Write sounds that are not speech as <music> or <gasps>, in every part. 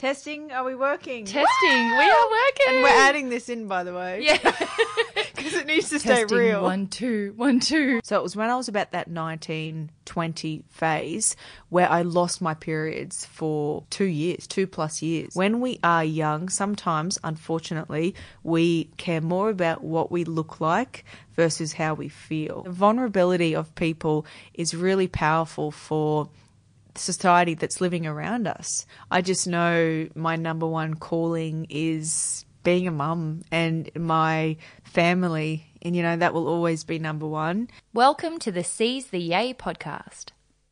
Testing, are we working? Testing. We are working. and we're adding this in, by the way. Yeah. <laughs> Because it needs to stay Testing. real. One, two, one, two. So it was when I was about that 19, 20 phase where I lost my periods for two years, two plus years. When we are young, sometimes, unfortunately, we care more about what we look like versus how we feel. The vulnerability of people is really powerful for society that's living around us. I just know my number one calling is being a mum and my family. And, you know, that will always be number one. Welcome to the Seize the Yay podcast.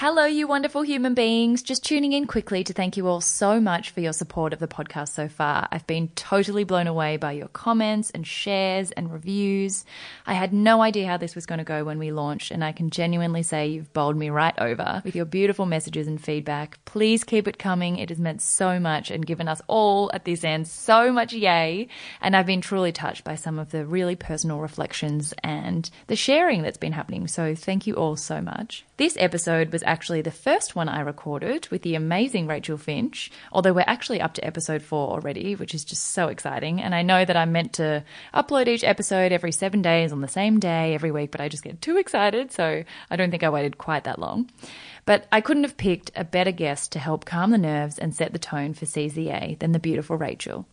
Hello, you wonderful human beings. Just tuning in quickly to thank you all so much for your support of the podcast so far. I've been totally blown away by your comments and shares and reviews. I had no idea how this was going to go when we launched, and I can genuinely say you've bowled me right over with your beautiful messages and feedback. Please keep it coming. It has meant so much and given us all at this end so much yay. And I've been truly touched by some of the really personal reflections and the sharing that's been happening. So thank you all so much. This episode was actually the first one I recorded with the amazing Rachel Finch, although we're actually up to episode four already, which is just so exciting. And I know that I'm meant to upload each episode every seven days on the same day every week, but I just get too excited, so I don't think I waited quite that long. But I couldn't have picked a better guest to help calm the nerves and set the tone for CZA than the beautiful Rachel.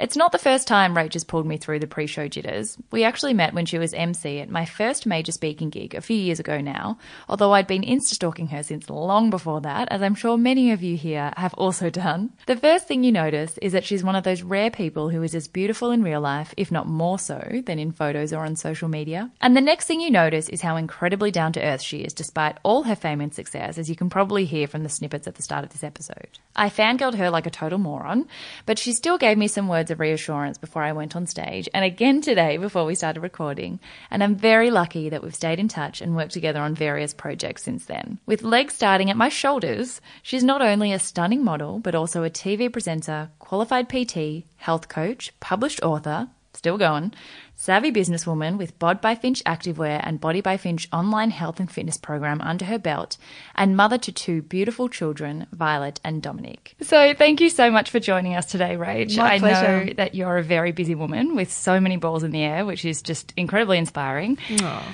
It's not the first time Rach has pulled me through the pre show jitters. We actually met when she was MC at my first major speaking gig a few years ago now, although I'd been insta stalking her since long before that, as I'm sure many of you here have also done. The first thing you notice is that she's one of those rare people who is as beautiful in real life, if not more so, than in photos or on social media. And the next thing you notice is how incredibly down to earth she is, despite all her fame and success, as you can probably hear from the snippets at the start of this episode. I fangirled her like a total moron, but she still gave me some words of reassurance before I went on stage, and again today before we started recording. And I'm very lucky that we've stayed in touch and worked together on various projects since then. With legs starting at my shoulders, she's not only a stunning model, but also a TV presenter, qualified PT, health coach, published author, still going, savvy businesswoman with Bod by Finch activewear and Body by Finch online health and fitness program under her belt, and mother to two beautiful children, Violet and Dominic. So thank you so much for joining us today, Rach. My I pleasure. know that you're a very busy woman with so many balls in the air, which is just incredibly inspiring.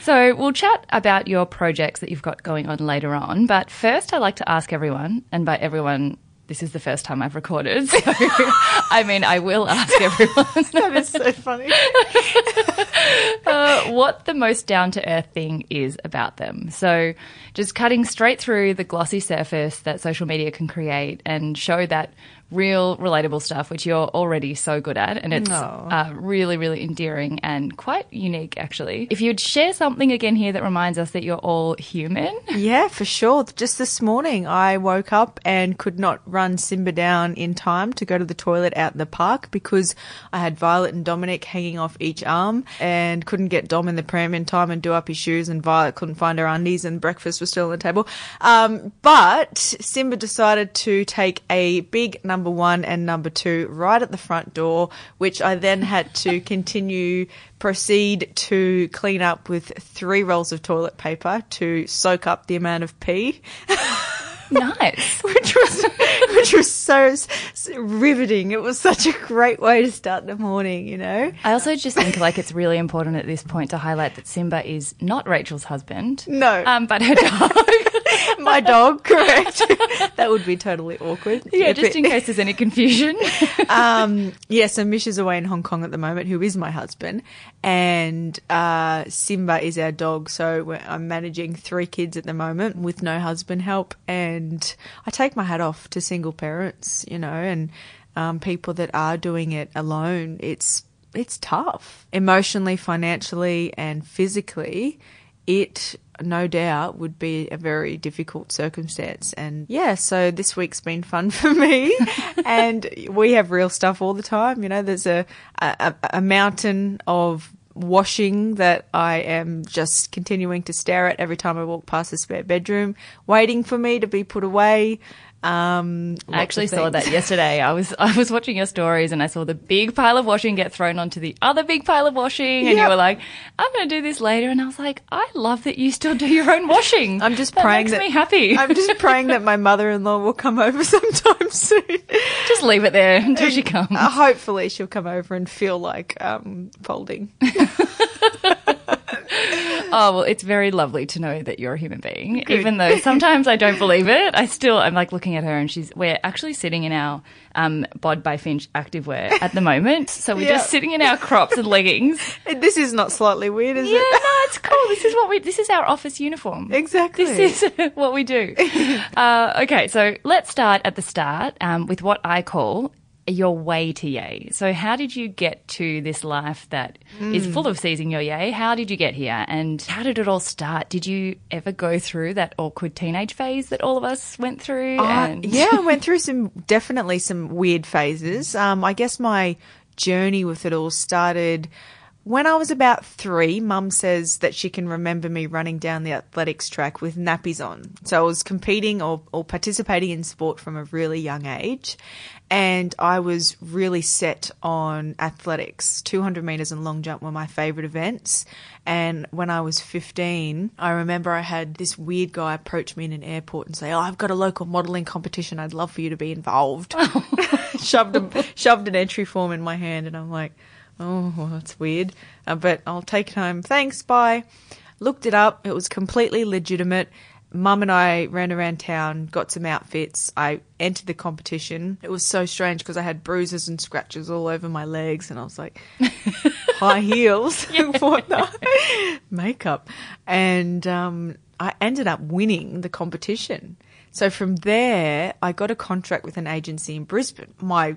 So we'll chat about your projects that you've got going on later on. But first, I'd like to ask everyone, and by everyone, this is the first time I've recorded. So, <laughs> I mean, I will ask everyone <laughs> That is so funny. <laughs> uh, what the most down to earth thing is about them. So, just cutting straight through the glossy surface that social media can create and show that real, relatable stuff, which you're already so good at. And it's Aw. uh, really, really endearing and quite unique, actually. If you'd share something again here that reminds us that you're all human. <laughs> Yeah, for sure. Just this morning, I woke up and could not run Simba down in time to go to the toilet out in the park because I had Violet and Dominic hanging off each arm and couldn't get Dom in the pram in time and do up his shoes, and Violet couldn't find her undies, and breakfast was still on the table. Um, but Simba decided to take a big number one and number two right at the front door, which I then had to <laughs> continue proceed to clean up with three rolls of toilet paper to soak up the amount of pee, <laughs> nice. which was which was so s- s- riveting. It was such a great way to start the morning, you know. I also just think like it's really important at this point to highlight that Simba is not Rachel's husband. No. Um, but her dog. <laughs> <laughs> My dog, correct? <laughs> that would be totally awkward. yeah, just it- in case there's any confusion. <laughs> um, yeah, so Mish is away in Hong Kong at the moment, who is my husband, and uh, Simba is our dog. So we're, I'm managing three kids at the moment with no husband help, and I take my hat off to single parents, you know, and um, people that are doing it alone, it's it's tough emotionally, financially, and physically. It no doubt would be a very difficult circumstance. And yeah, so this week's been fun <laughs> for me. <laughs> and we have real stuff all the time. You know, there's a, a, a mountain of washing that I am just continuing to stare at every time I walk past the spare bedroom, waiting for me to be put away. Um, I actually saw that yesterday. I was <laughs> I was watching your stories and I saw the big pile of washing get thrown onto the other big pile of washing, and Yep. you were like, "I'm going to do this later," and I was like, "I love that you still do your own washing. <laughs> I'm just that praying makes that me happy. <laughs> I'm just praying that my mother-in-law will come over sometime soon. just leave it there until she comes." Uh, hopefully, she'll come over and feel like um, folding. Oh, well, it's very lovely to know that you're a human being. Even though sometimes I don't believe it, I still, I'm like looking at her and she's, we're actually sitting in our um, Bod by Finch activewear at the moment. So we're Yeah. just sitting in our crops and leggings. <laughs> This is not slightly weird, is Yeah, it? no, it's cool. <laughs> This is what we, this is our office uniform. Exactly. This is <laughs> what we do. Uh, okay, so let's start at the start um, with what I call your way to yay. So, how did you get to this life that is Hmm. full of seizing your yay? How did you get here? And how did it all start? Did you ever go through that awkward teenage phase that all of us went through? Uh, and yeah, I went through some definitely some weird phases. Um, I guess my journey with it all started when I was about three. Mum says that she can remember me running down the athletics track with nappies on. So I was competing or, or participating in sport from a really young age. And I was really set on athletics. 200 meters and long jump were my favorite events. And when I was 15, I remember I had this weird guy approach me in an airport and say, Oh, I've got a local modeling competition. I'd love for you to be involved. Oh. <laughs> shoved, a, shoved an entry form in my hand. And I'm like, Oh, well, that's weird. Uh, but I'll take it home. Thanks. Bye. Looked it up. It was completely legitimate. Mum and I ran around town, got some outfits. I entered the competition. It was so strange because I had bruises and scratches all over my legs, and I was like, <laughs> high heels, <laughs> <laughs> what the makeup, and um, I ended up winning the competition. So from there, I got a contract with an agency in Brisbane. My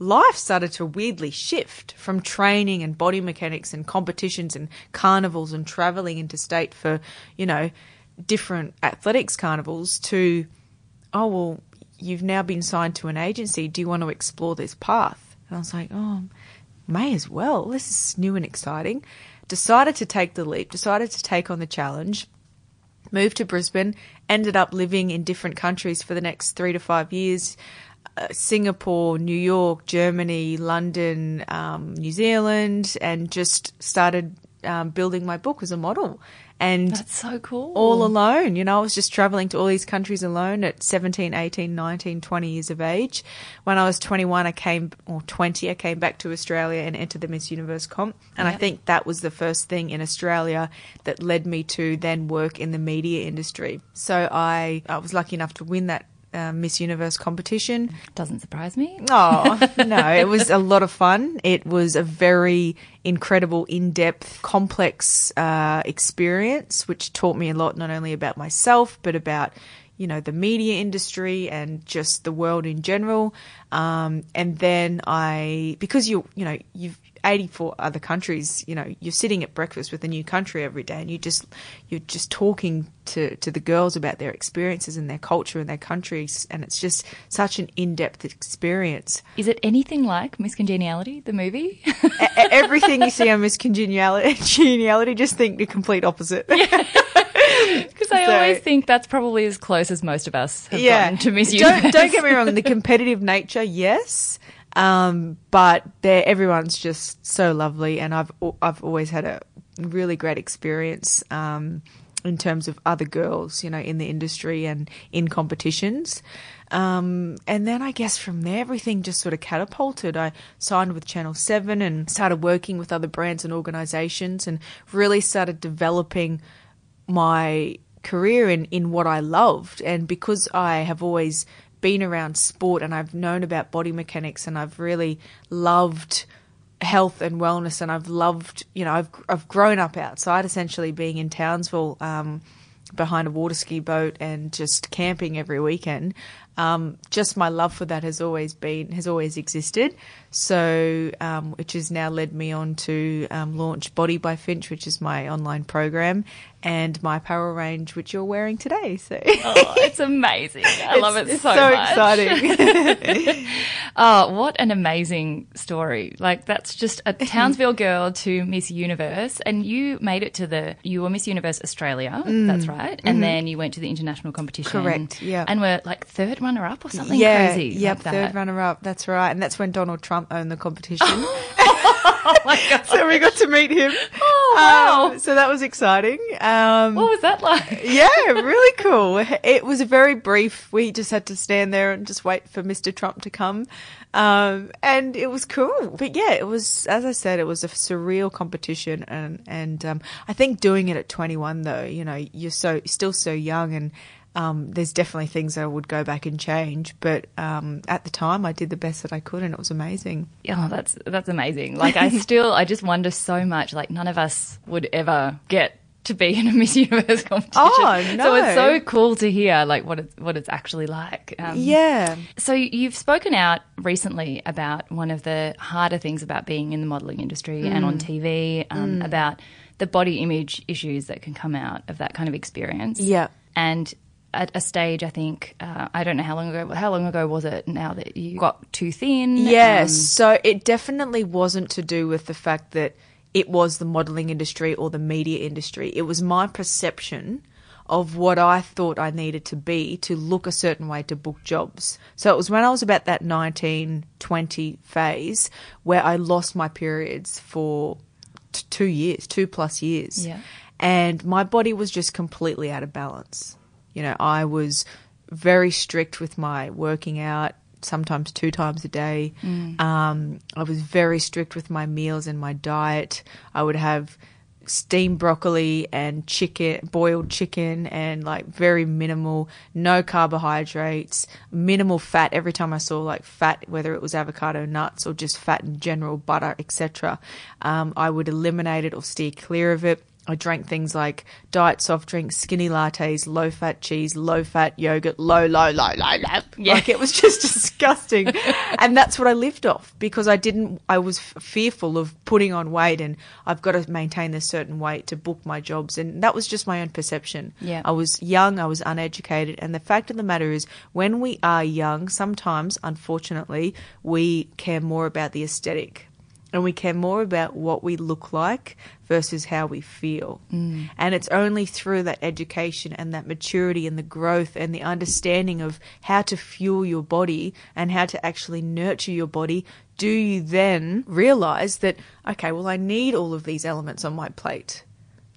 life started to weirdly shift from training and body mechanics and competitions and carnivals and traveling interstate for, you know, different athletics carnivals to, oh, well, you've now been signed to an agency. Do you want to explore this path? And I was like, oh, may as well. This is new and exciting. Decided to take the leap, decided to take on the challenge moved to Brisbane, ended up living in different countries for the next three to five years. Uh, Singapore, New York, Germany, London, um, New Zealand, and just started um, building my book as a model. And That's so cool. all alone. You know, I was just traveling to all these countries alone at 17, 18, 19, 20 years of age. When I was 21, I came, or 20, I came back to Australia and entered the Miss Universe comp. And I think that was the first thing in Australia that led me to then work in the media industry. So I, I was lucky enough to win that uh, Miss Universe competition. Doesn't surprise me. Oh, <laughs> no, it was a lot of fun. It was a very incredible, in depth, complex uh, experience, which taught me a lot, not only about myself, but about, you know, the media industry and just the world in general. Um, and then I, because you, you know, you've, 84 other countries, you know, you're sitting at breakfast with a new country every day and you just, you're just talking to, to the girls about their experiences and their culture and their countries. And it's just such an in-depth experience. Is it anything like Miss Congeniality, the movie? E- everything you see on Miss Congeniality, <laughs> Congeniality, just think the complete opposite. <laughs> Yeah. Because I So- always think that's probably as close as most of us have gotten to Miss Universe. Don't, don't get me wrong, the competitive nature, yes. Um, but they're, everyone's just so lovely, and I've I've always had a really great experience um, in terms of other girls, you know, in the industry and in competitions. Um, and then I guess from there, everything just sort of catapulted. I signed with Channel 7 and started working with other brands and organizations and really started developing my career in, in what I loved. And because I have always been around sport and I've known about body mechanics and I've really loved health and wellness and I've loved, you know, I've, I've grown up outside essentially being in Townsville, um, behind a water ski boat and just camping every weekend. um, just my love for that has always been has always existed. So, um, which has now led me on to um, launch Body by Finch, which is my online program, and my apparel range, which you're wearing today. So, oh, <laughs> it's amazing! I love it it's so, so much. exciting. <laughs> <laughs> Oh, what an amazing story! Like that's just a Townsville girl to Miss Universe, and you made it to the. You were Miss Universe Australia, that's right, and then you went to the international competition. Mm. Mm-hmm. Correct, yeah. and were like third runner up or something yeah, crazy. Yep, like that. third runner up. That's right, and that's when Donald Trump owned the competition. Oh my god! <laughs> so we got to meet him. Oh, wow. Um, so that was exciting. Um, what was that like? yeah, really cool. It was a very brief. We just had to stand there and just wait for Mr. Trump to come. Um, and it was cool. But yeah, it was, as I said, it was a surreal competition. And, and, um, I think doing it at 21 though, you know, you're so, still so young and, um, there's definitely things I would go back and change, but um, at the time I did the best that I could, and it was amazing. Oh, that's that's amazing. Like I <laughs> still, I just wonder so much. Like none of us would ever get to be in a <laughs> Miss Universe competition. Oh, no! So it's so cool to hear like what it's what it's actually like. Um, Yeah, So you've spoken out recently about one of the harder things about being in the modelling industry and Mm. on TV um, about the body image issues that can come out of that kind of experience. Yeah. And at a stage, I think uh, I don't know how long ago. How long ago was it? Now that you got too thin? Yes. Um, so it definitely wasn't to do with the fact that it was the modeling industry or the media industry. It was my perception of what I thought I needed to be to look a certain way to book jobs. So it was when I was about that 19, 20 phase where I lost my periods for t- two years, two plus years. Yeah. And my body was just completely out of balance. You know, I was very strict with my working out, sometimes two times a day. Um, I was very strict with my meals and my diet. I would have steamed broccoli and chicken, boiled chicken, and like very minimal, no carbohydrates, minimal fat. Every time I saw like fat, whether it was avocado, nuts, or just fat in general, butter, etc., um, I would eliminate it or steer clear of it. I drank things like diet soft drinks, skinny lattes, low fat cheese, low fat yogurt, low, low, low, low, low. Yeah. <laughs> Like it was just <laughs> disgusting. and that's what I lived off because I didn't, I was f- fearful of putting on weight and I've got to maintain this certain weight to book my jobs. And that was just my own perception. Yeah. I was young, I was uneducated. And the fact of the matter is, when we are young, sometimes, unfortunately, we care more about the aesthetic and we care more about what we look like versus how we feel. Mm. And it's only through that education and that maturity and the growth and the understanding of how to fuel your body and how to actually nurture your body do you then realize that, okay, well, I need all of these elements on my plate.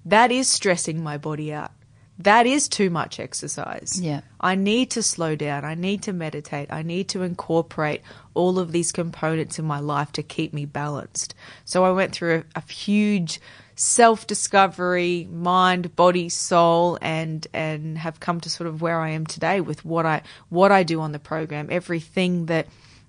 That is stressing my body out. That is too much exercise. Yeah. I need to slow down. I need to meditate. I need to incorporate all of these components in my life to keep me balanced. So I went through a, a huge self discovery, mind, body, soul, and and have come to sort of where I am today with what I what I do on the program. Everything that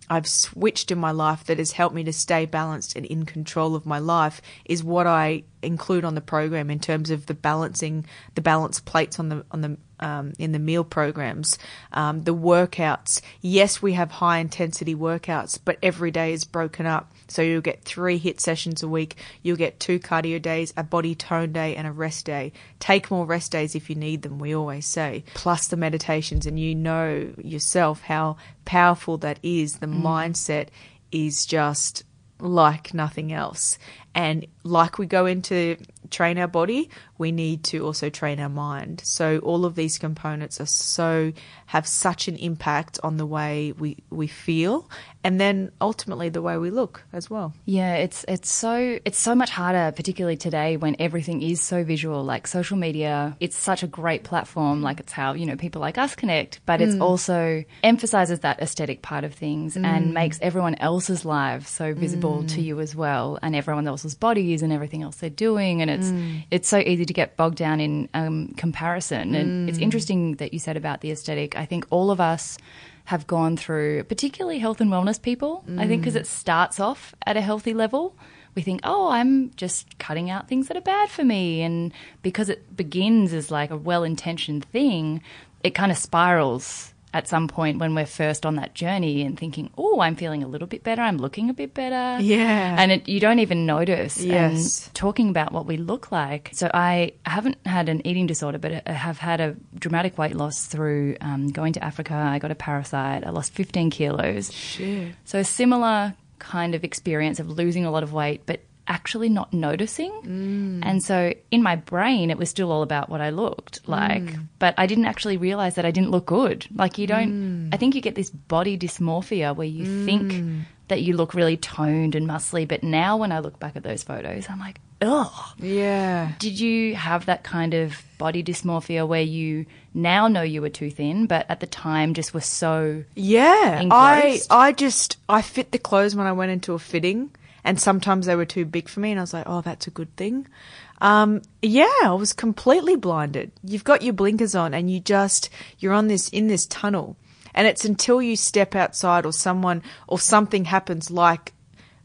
I've switched in my life that has helped me to stay balanced and in control of my life is what I include on the program in terms of the balancing the balance plates on the on the um, in the meal programs, um, the workouts. Yes, we have high intensity workouts, but every day is broken up. So you'll get three HIIT sessions a week. You'll get two cardio days, a body tone day, and a rest day. Take more rest days if you need them. We always say, plus the meditations, and you know yourself how powerful that is. The mindset is just like nothing else. And like we go into train our body, we need to also train our mind. So all of these components are so have such an impact on the way we we feel and then ultimately the way we look as well. Yeah, it's it's so it's so much harder, particularly today when everything is so visual. Like social media, it's such a great platform. Like it's how you know people like us connect, but it's mm. also emphasizes that aesthetic part of things mm. and makes everyone else's lives so visible to mm. you as well, and everyone else's bodies and everything else they're doing. And it's it's so easy to get bogged down in um, comparison. And it's interesting that you said about the aesthetic. I think all of us have gone through, particularly health and wellness people. I think because it starts off at a healthy level. We think, oh, I'm just cutting out things that are bad for me. And because it begins as like a well intentioned thing, it kind of spirals at some point when we're first on that journey and thinking, oh, I'm feeling a little bit better, I'm looking a bit better. Yeah. And it, you don't even notice. Yes. And talking about what we look like. So I haven't had an eating disorder, but I have had a dramatic weight loss through um, going to Africa. I got a parasite. I lost 15 kilos. Shit. So a similar kind of experience of losing a lot of weight, but actually not noticing. Mm. And so in my brain, it was still all about what I looked mm. like, but I didn't actually realize that I didn't look good. Like you don't, mm. I think you get this body dysmorphia where you think that you look really toned and muscly, but now when I look back at those photos, I'm like, ugh. Yeah. Did you have that kind of body dysmorphia where you now know you were too thin, but at the time just were so Yeah, I I just I fit the clothes when I went into a fitting, and sometimes they were too big for me, and I was like, oh, that's a good thing. Um, yeah, I was completely blinded. You've got your blinkers on, and you just you're on this in this tunnel, and it's until you step outside or someone or something happens, like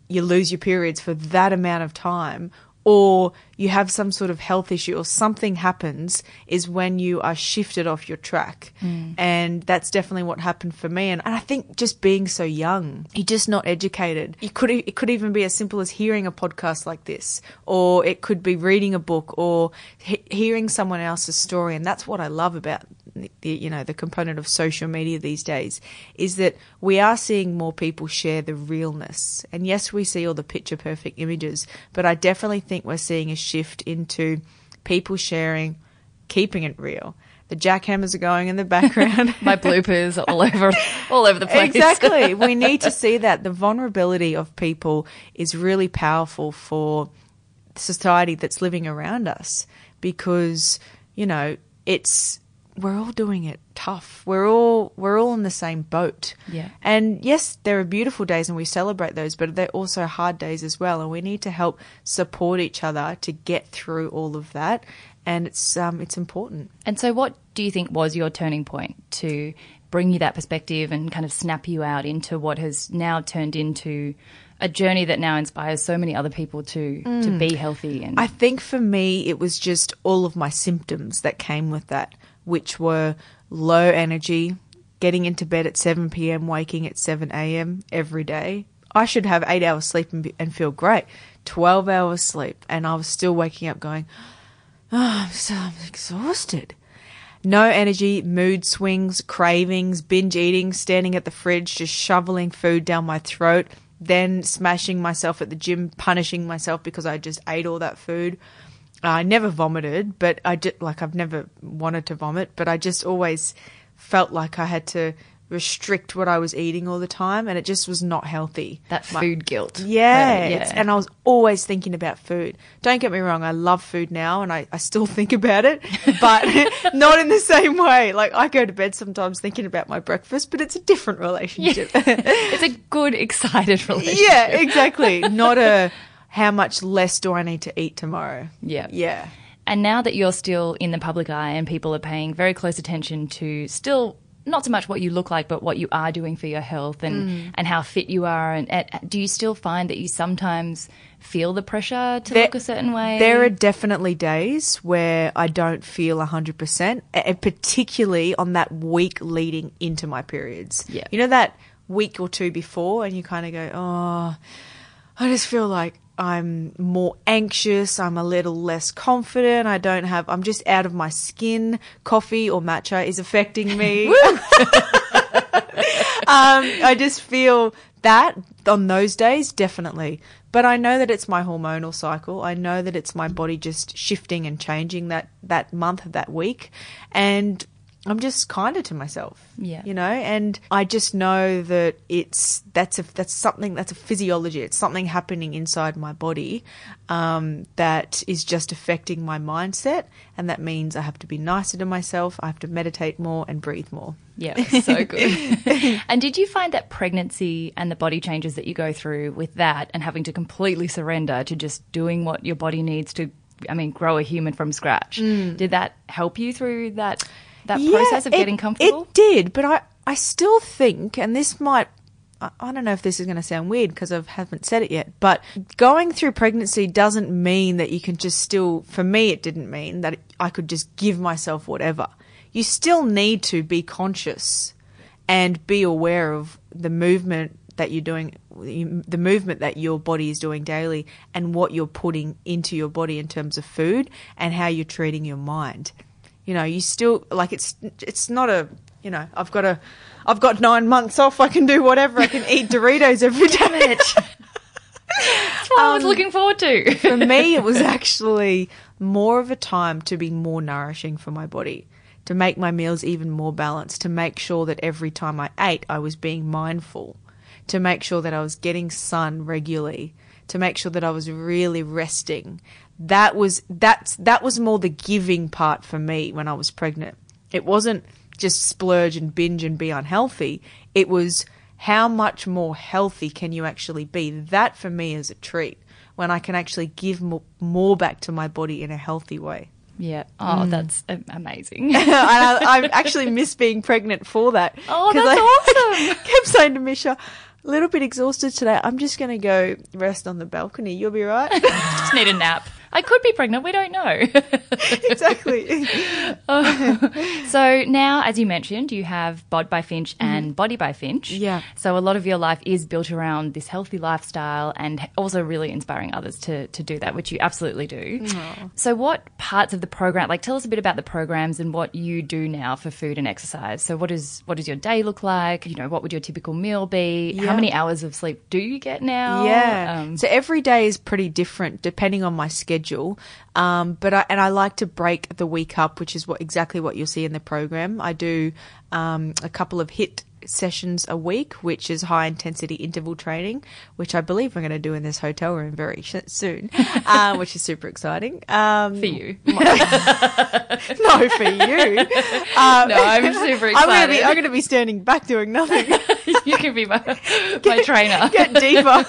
you lose your periods for that amount of time or you have some sort of health issue or something happens is when you are shifted off your track. Mm. And that's definitely what happened for me. And, and I think just being so young, you're just not educated. You could, it could even be as simple as hearing a podcast like this, or it could be reading a book or he- hearing someone else's story. And that's what I love about the you know the component of social media these days is that we are seeing more people share the realness and yes we see all the picture perfect images but i definitely think we're seeing a shift into people sharing keeping it real the jackhammers are going in the background <laughs> my bloopers are all over all over the place. Exactly. <laughs> we need to see that the vulnerability of people is really powerful for society that's living around us because, you know, it's we're all doing it tough. We're all we're all in the same boat. Yeah. And yes, there are beautiful days and we celebrate those, but they're also hard days as well and we need to help support each other to get through all of that and it's um it's important. And so, what do you think was your turning point to bring you that perspective and kind of snap you out into what has now turned into a journey that now inspires so many other people to to be healthy and I think for me, it was just all of my symptoms that came with that, which were low energy, getting into bed at 7 p.m., waking at 7 a.m. every day. I should have eight hours sleep and, be, and feel great. 12 hours sleep. And I was still waking up going, oh, I'm so I'm exhausted. No energy, mood swings, cravings, binge eating, standing at the fridge, just shoveling food down my throat, then smashing myself at the gym, punishing myself because I just ate all that food. I never vomited, but I did like, I've never wanted to vomit, but I just always felt like I had to restrict what I was eating all the time, and it just was not healthy. that food guilt. yeah, it's- and I was always thinking about food. Don't get me wrong, I love food now and I, I still <laughs> think about it, but <laughs> not in the same way. Like, I go to bed sometimes thinking about my breakfast, but it's a different relationship. Yeah, <laughs> it's a good, excited relationship. Yeah, exactly. Not a how much less do I need to eat tomorrow? Yeah. Yeah. And now that you're still in the public eye and people are paying very close attention to still not so much what you look like, but what you are doing for your health and, mm. and how fit you are. And, and do you still find that you sometimes feel the pressure to There- look a certain way? There are definitely days where I don't feel 100%, and particularly on that week leading into my periods. Yeah. You know, that week or two before, and you kind of go, oh, I just feel like I'm more anxious. I'm a little less confident. I don't have, I'm just out of my skin. Coffee or matcha is affecting me. <laughs> <laughs> um, I just feel that on those days, definitely. But I know that it's my hormonal cycle. I know that it's my body just shifting and changing that, that month, that week. And I'm just kinder to myself. Yeah. You know, and I just know that it's, that's a, that's something, that's a physiology. It's something happening inside my body, um, that is just affecting my mindset. And that means I have to be nicer to myself. I have to meditate more and breathe more. Yeah, <laughs> so good. and did you find that pregnancy and the body changes that you go through with that and having to completely surrender to just doing what your body needs to, I mean, grow a human from scratch, did that help you through that that Yeah, process of it- getting comfortable? It did, but I, I still think, and this might, I, I don't know if this is going to sound weird because I haven't said it yet, but going through pregnancy doesn't mean that you can just still, for me, it didn't mean that I could just give myself whatever. You still need to be conscious and be aware of the movement that you're doing, the movement that your body is doing daily, and what you're putting into your body in terms of food and how you're treating your mind. You know, you still like it's it's not a you know I've got a I've got nine months off. I can do whatever. I can eat Doritos every day. <laughs> That's what I was um, looking forward to. for me, it was <laughs> actually more of a time to be more nourishing for my body, to make my meals even more balanced, to make sure that every time I ate, I was being mindful, to make sure that I was getting sun regularly, to make sure that I was really resting. That was that's that was more the giving part for me when I was pregnant. It wasn't just splurge and binge and be unhealthy. It was how much more healthy can you actually be? That for me is a treat when I can actually give more, more back to my body in a healthy way. Yeah. Oh, mm. that's a- amazing. <laughs> I, I <laughs> actually miss being pregnant for that. Oh, 'Cause that's I awesome. <laughs> kept saying to Misha, a little bit exhausted today. I'm just going to go rest on the balcony. You'll be right. Just need a nap. I could be pregnant. We don't know. <laughs> exactly. <laughs> so now, as you mentioned, you have Bod by Finch and Body by Finch. Mm-hmm. Yeah. So a lot of your life is built around this healthy lifestyle and also really inspiring others to, to do that, which you absolutely do. So what parts of the program, like tell us a bit about the programs and what you do now for food and exercise. So what is, what does your day look like? You know, what would your typical meal be? How many hours of sleep do you get now? Yeah. Um, so every day is pretty different depending on my schedule. Um, but I, and I like to break the week up, which is what exactly what you'll see in the program. I do um, a couple of HIIT sessions a week, which is high intensity interval training, which I believe we're going to do in this hotel room very sh- <laughs> soon, uh, which is super exciting. Um, for you. <laughs> no, for you. <laughs> Uh, no, I'm super I'm excited. be I'm gonna be standing back doing nothing. you can be my, my trainer. get deeper.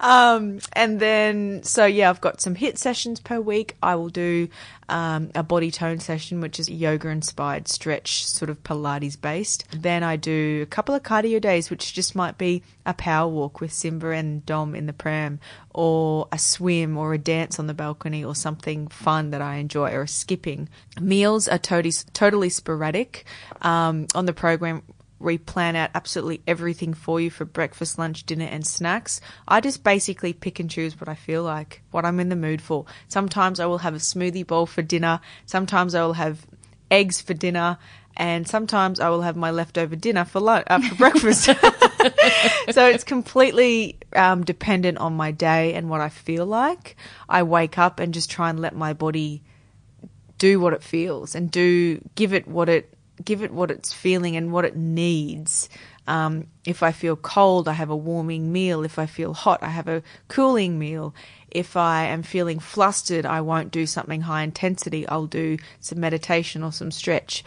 Um, and then, so yeah, I've got some HIIT sessions per week. I will do um, a body tone session, which is yoga inspired stretch, sort of Pilates based. Then I do a couple of cardio days, which just might be a power walk with Simba and Dom in the pram, or a swim, or a dance on the balcony, or something fun that I enjoy, or skipping. Meals are totally totally sporadic. Um, on the program, we plan out absolutely everything for you for breakfast, lunch, dinner, and snacks. I just basically pick and choose what I feel like, what I'm in the mood for. Sometimes I will have a smoothie bowl for dinner. Sometimes I will have eggs for dinner. And sometimes I will have my leftover dinner for lunch, uh, for breakfast. <laughs> so it's completely um, dependent on my day and what I feel like. I wake up and just try and let my body do what it feels and do give it what it give it what it's feeling and what it needs. Um, if I feel cold, I have a warming meal. If I feel hot, I have a cooling meal. If I am feeling flustered, I won't do something high intensity. I'll do some meditation or some stretch.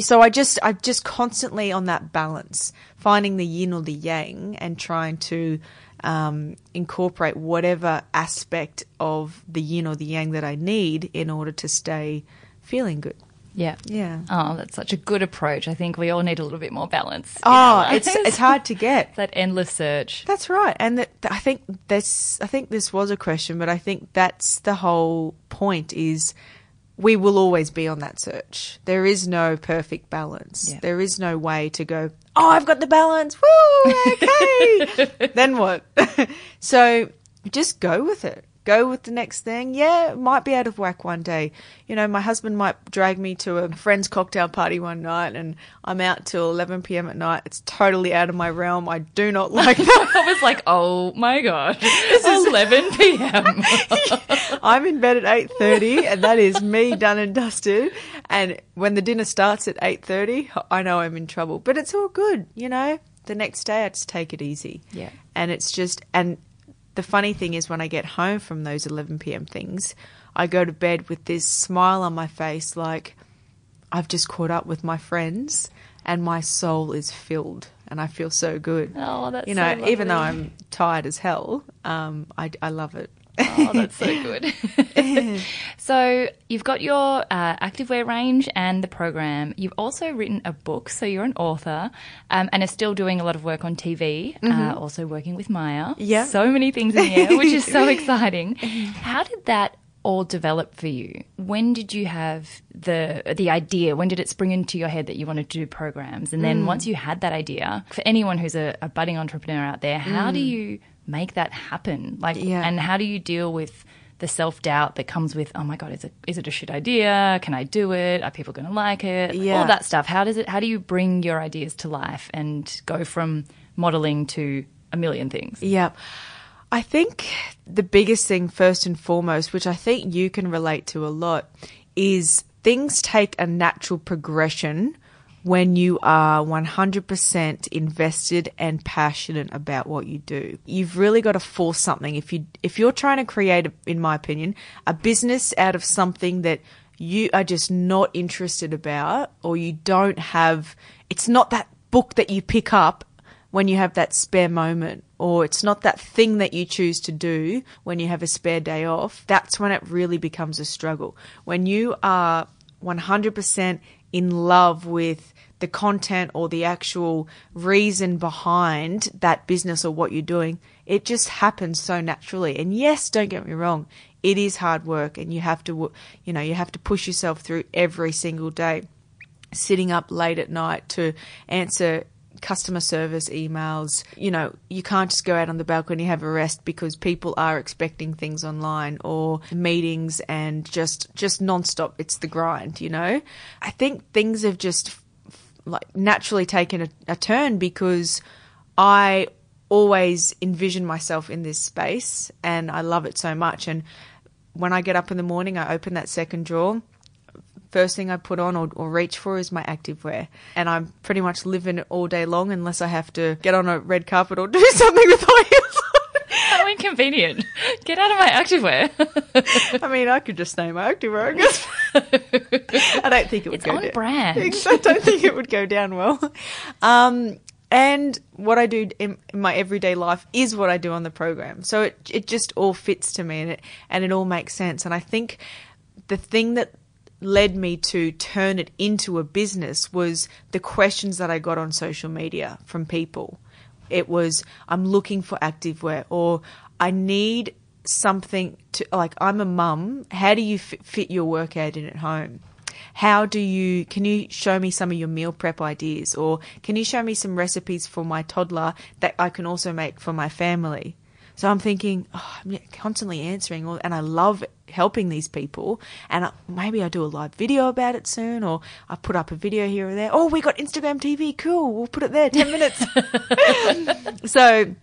So I just, I'm just constantly on that balance, finding the yin or the yang and trying to um, incorporate whatever aspect of the yin or the yang that I need in order to stay feeling good. Yeah. Yeah. Oh, that's such a good approach. I think we all need a little bit more balance. Oh, it's it's <laughs> hard to get. <laughs> that endless search. That's right, and that, I think this. I think this was a question, but I think that's the whole point. Is we will always be on that search. There is no perfect balance. Yeah. There is no way to go. Oh, I've got the balance. Woo! Okay. <laughs> then what? so just go with it. Go with the next thing. Yeah, might be out of whack one day. You know, my husband might drag me to a friend's cocktail party one night and I'm out till 11 p.m. at night. It's totally out of my realm. I do not <laughs> like that. I was like, oh my god, <laughs> this is 11 p.m. <laughs> I'm in bed at 8:30 and that is me done and dusted. And when the dinner starts at 8:30, I know I'm in trouble. But it's all good, you know? The next day I just take it easy. Yeah. And it's just and the funny thing is when I get home from those 11 p.m. things, I go to bed with this smile on my face like I've just caught up with my friends and my soul is filled and I feel so good. Oh, that's You know, so even though. I'm tired as hell, um, I, I love it. Oh, <laughs> that's so good. <laughs> so you've got your uh, activewear range and the program. You've also written a book, so you're an author, um, and are still doing a lot of work on TV. Uh, also working with Myer. Yeah. so many things in here, which is so exciting. How did that all develop for you? When did you have the the idea? When did it spring into your head that you wanted to do programs? And then once you had that idea, for anyone who's a, a budding entrepreneur out there, how do you make that happen? Like, Yeah. and how do you deal with the self doubt that comes with, oh my god, is it is it a shit idea? Can I do it? Are people going to like it? Yeah. All that stuff. How does it? How do you bring your ideas to life and go from modeling to a million things? Yeah. I think the biggest thing, first and foremost, which I think you can relate to a lot, is things take a natural progression when you are 100% invested and passionate about what you do. You've really got to force something. If you if you're trying to create, in my opinion, a business out of something that you are just not interested about or you don't have it's not that book that you pick up when you have that spare moment or it's not that thing that you choose to do when you have a spare day off, that's when it really becomes a struggle. When you are 100% in love with the content or the actual reason behind that business or what you're doing, it just happens so naturally. And yes, don't get me wrong, it is hard work and you have to, you know, you have to push yourself through every single day sitting up late at night to answer customer service emails. You know, you can't just go out on the balcony and have a rest because people are expecting things online or meetings and just just nonstop. It's the grind, you know. I think things have just like naturally taken a, a turn because I always envision myself in this space and I love it so much. And when I get up in the morning, I open that second drawer first thing I put on or, or reach for is my activewear. And I'm pretty much living it all day long unless I have to get on a red carpet or <laughs> do something with my heels on. How inconvenient. Get out of my activewear. <laughs> I mean, I could just stay in my activewear, I guess. <laughs> I don't think it would go. It's go on down. brand. I don't think it would go down well. Um, and what I do in, in my everyday life is what I do on the program. So it it just all fits to me and it and it all makes sense. And I think the thing that led me to turn it into a business was the questions that I got on social media from people. It was, I'm looking for activewear or I need something to, like, I'm a mum. How do you fit, fit your workout in at home? How do you, can you show me some of your meal prep ideas or can you show me some recipes for my toddler that I can also make for my family? So I'm thinking, oh, I'm constantly answering, all, and I love helping these people. And I, maybe I do a live video about it soon, or I put up a video here or there. Oh, we got Instagram TV, cool. We'll put it there, ten minutes. <laughs> <laughs> so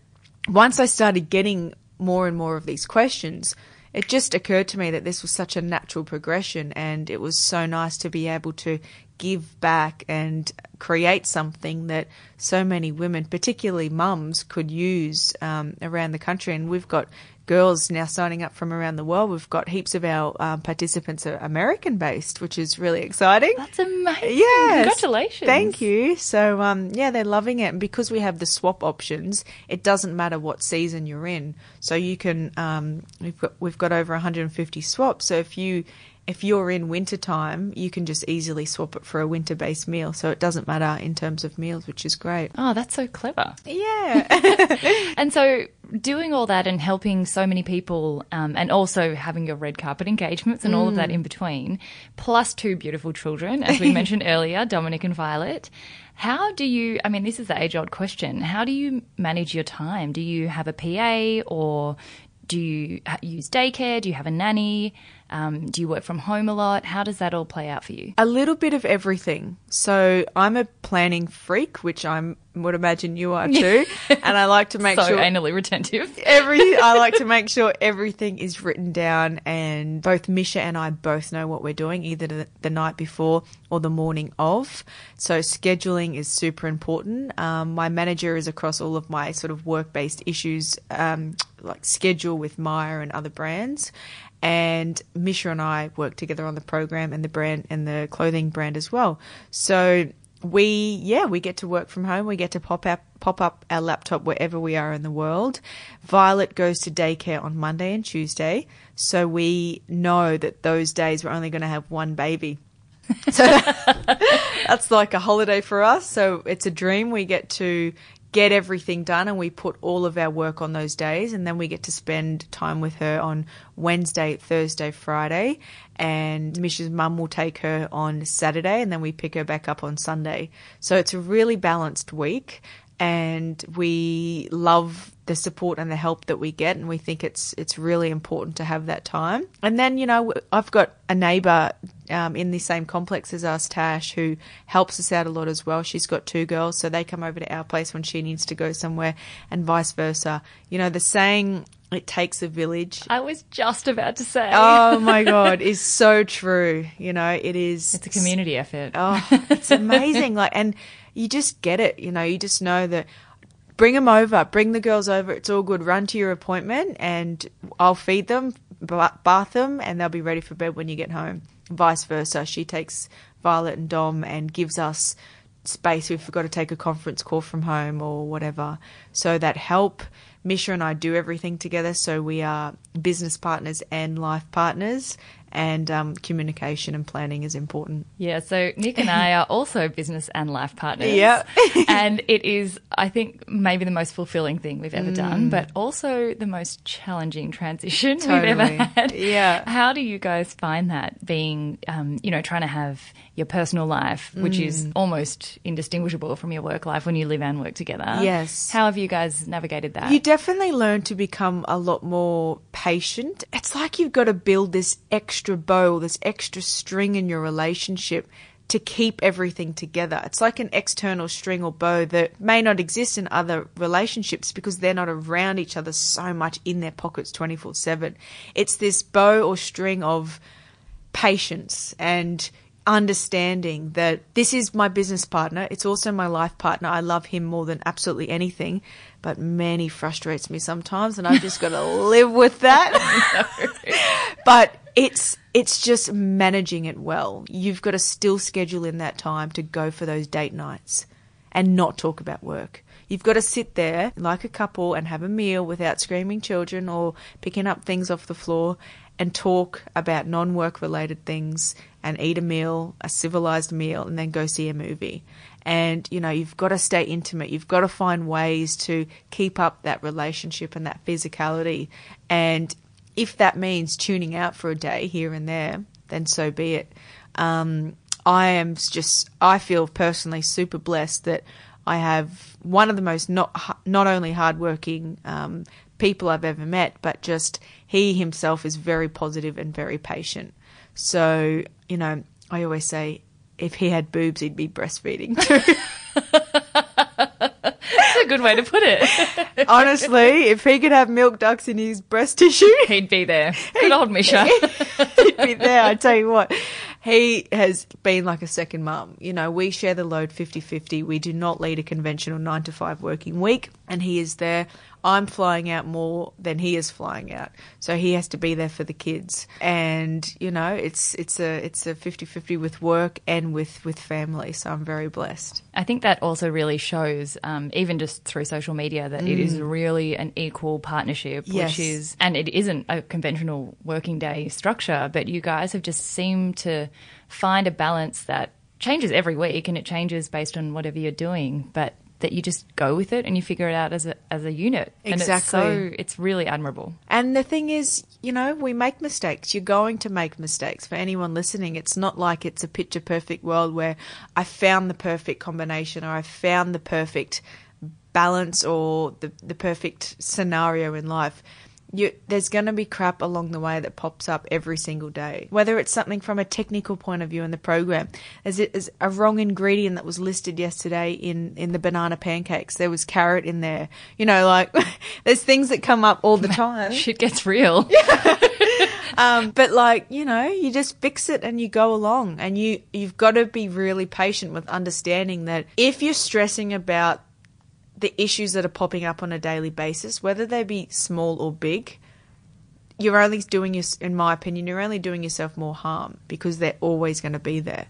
once I started getting more and more of these questions, it just occurred to me that this was such a natural progression, and it was so nice to be able to give back and create something that so many women, particularly mums, could use um, around the country. And we've got girls now signing up from around the world. We've got heaps of our um, participants are American based, which is really exciting. That's amazing. Yes. Congratulations. Thank you. So, um, yeah, they're loving it. And because we have the swap options, it doesn't matter what season you're in. So you can, um, we've got, we've got over 150 swaps. So if you, if you're in winter time, you can just easily swap it for a winter based meal. So it doesn't matter in terms of meals, which is great. Oh, that's so clever. Yeah. <laughs> And so, doing all that and helping so many people, um, and also having your red carpet engagements and all of that in between, plus two beautiful children, as we <laughs> mentioned earlier, Dominic and Violet. How do you, I mean, this is the age old question. How do you manage your time? Do you have a PA or do you use daycare? Do you have a nanny? Um, do you work from home a lot? How does that all play out for you? a little bit of everything. So I'm a planning freak, which I would imagine you are too. <laughs> and I like to make so sure anally retentive. every <laughs> I like to make sure everything is written down and both Misha and I both know what we're doing either the, the night before or the morning of. So scheduling is super important. Um, my manager is across all of my sort of work based issues, um, like schedule with Myer and other brands. And Misha and I work together on the program and the brand and the clothing brand as well. So we yeah we get to work from home. We get to pop up pop up our laptop wherever we are in the world. Violet goes to daycare on monday and tuesday so we know that those days we're only going to have one baby. <laughs> So <laughs> that's like a holiday for us. So it's a dream. We get to get everything done and we put all of our work on those days. And then we get to spend time with her on Wednesday, Thursday, Friday. And Mish's mum will take her on Saturday and then we pick her back up on Sunday. So it's a really balanced week. And we love the support and the help that we get and we think it's it's really important to have that time and then you know i've got a neighbor um, in the same complex as us tash who helps us out a lot as well she's got two girls so they come over to our place when she needs to go somewhere and vice versa you know the saying it takes a village I was just about to say. oh my <laughs> god is so true you know it is it's a community effort. Oh, it's <laughs> amazing. like, and you just get it. You know, you just know that bring them over, bring the girls over. It's all good. Run to your appointment and I'll feed them, ba- bath them, and they'll be ready for bed when you get home. Vice versa. She takes Violet and Dom and gives us space if we've got to take a conference call from home or whatever. So that help. Misha and I do everything together, so we are business partners and life partners, and um, communication and planning is important. Yeah, so Nick and I are also business and life partners. Yeah. <laughs> and it is, I think, maybe the most fulfilling thing we've ever done, but also the most challenging transition <laughs> we've ever had. Yeah. How do you guys find that being, um, you know, trying to have your personal life, which is almost indistinguishable from your work life when you live and work together? Yes. How have you guys navigated that? You definitely learn to become a lot more patient. It's like you've got to build this extra bow, this extra string in your relationship to keep everything together. It's like an external string or bow that may not exist in other relationships because they're not around each other so much in their pockets 24 7. It's this bow or string of patience and understanding that this is my business partner. It's also my life partner. I love him more than absolutely anything, but man, he frustrates me sometimes, and I've just got to <laughs> live with that. <laughs> but it's it's just managing it well. You've got to still schedule in that time to go for those date nights and not talk about work. You've got to sit there like a couple and have a meal without screaming children or picking up things off the floor and talk about non work related things and eat a meal, a civilized meal, and then go see a movie. And, you know, you've got to stay intimate. You've got to find ways to keep up that relationship and that physicality. And if that means tuning out for a day here and there, then so be it. Um, I am just, I feel personally super blessed that I have one of the most not not only hardworking um, people I've ever met, but just he himself is very positive and very patient. So you know, I always say if he had boobs, he'd be breastfeeding too. <laughs> <laughs> Good way to put it. <laughs> Honestly, if he could have milk ducts in his breast tissue, <laughs> He'd be there. Good old Misha. <laughs> he'd be there. I tell you what, he has been like a second mum. You know, we share the load 50 50. We do not lead a conventional nine to five working week, and he is there. I'm flying out more than he is flying out. So he has to be there for the kids. And, you know, it's it's a it's a 50-50 with work and with with family. So I'm very blessed. I think that also really shows, um, even just through social media, that it is really an equal partnership, Yes. which is, and it isn't a conventional working day structure, but you guys have just seemed to find a balance that changes every week and it changes based on whatever you're doing, but that you just go with it and you figure it out as a, as a unit. And it's Exactly. so, it's really admirable. And the thing is, you know, we make mistakes. You're going to make mistakes. For anyone listening, it's not like it's a picture perfect world where I found the perfect combination or I found the perfect balance or the, the perfect scenario in life. You, there's going to be crap along the way that pops up every single day. Whether it's something from a technical point of view in the program, as it is a wrong ingredient that was listed yesterday in, in the banana pancakes. There was carrot in there. You know, like <laughs> there's things that come up all the time. <laughs> Shit gets real. <laughs> Um, but like you know, you just fix it and you go along, and you you've got to be really patient with understanding that if you're stressing about the issues that are popping up on a daily basis, whether they be small or big, you're only doing your, in my opinion, you're only doing yourself more harm because they're always going to be there.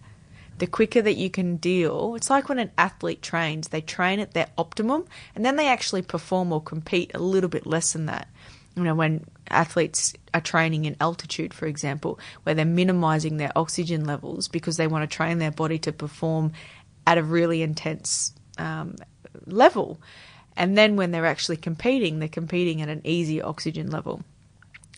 The quicker that you can deal, it's like when an athlete trains, they train at their optimum and then they actually perform or compete a little bit less than that. You know, when athletes are training in altitude, for example, where they're minimizing their oxygen levels because they want to train their body to perform at a really intense um, level. And then when they're actually competing, they're competing at an easier oxygen level.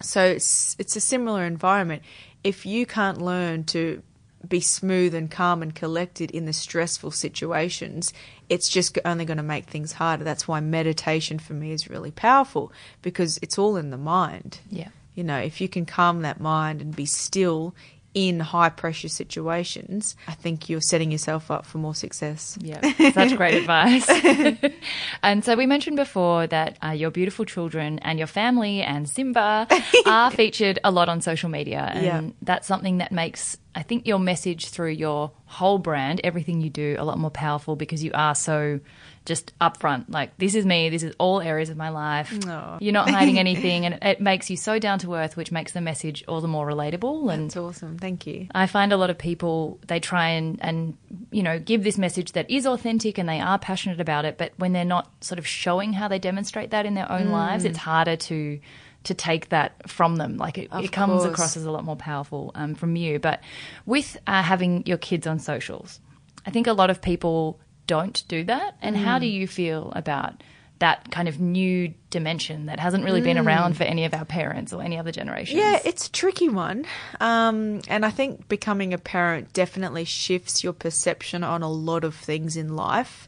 So it's it's a similar environment. If you can't learn to be smooth and calm and collected in the stressful situations, it's just only going to make things harder. That's why meditation for me is really powerful because it's all in the mind. Yeah. You know, if you can calm that mind and be still in high pressure situations, I think you're setting yourself up for more success. Yeah, such great <laughs> advice. <laughs> and so we mentioned before that uh, your beautiful children and your family and Simba <laughs> are featured a lot on social media. And Yeah. that's something that makes, I think, your message through your whole brand, everything you do, a lot more powerful because you are so just upfront. Like, this is me, this is all areas of my life. You're not hiding <laughs> anything. And it makes you so down to earth, which makes the message all the more relatable. And That's awesome. Thank you. I find a lot of people they try and and you know give this message that is authentic and they are passionate about it, but when they're not sort of showing how they demonstrate that in their own lives, it's harder to to take that from them. Like it, it comes across as a lot more powerful um, from you. But with uh, having your kids on socials, I think a lot of people don't do that. And how do you feel about that kind of new dimension that hasn't really been around for any of our parents or any other generation? Yeah, it's a tricky one. Um, and I think becoming a parent definitely shifts your perception on a lot of things in life.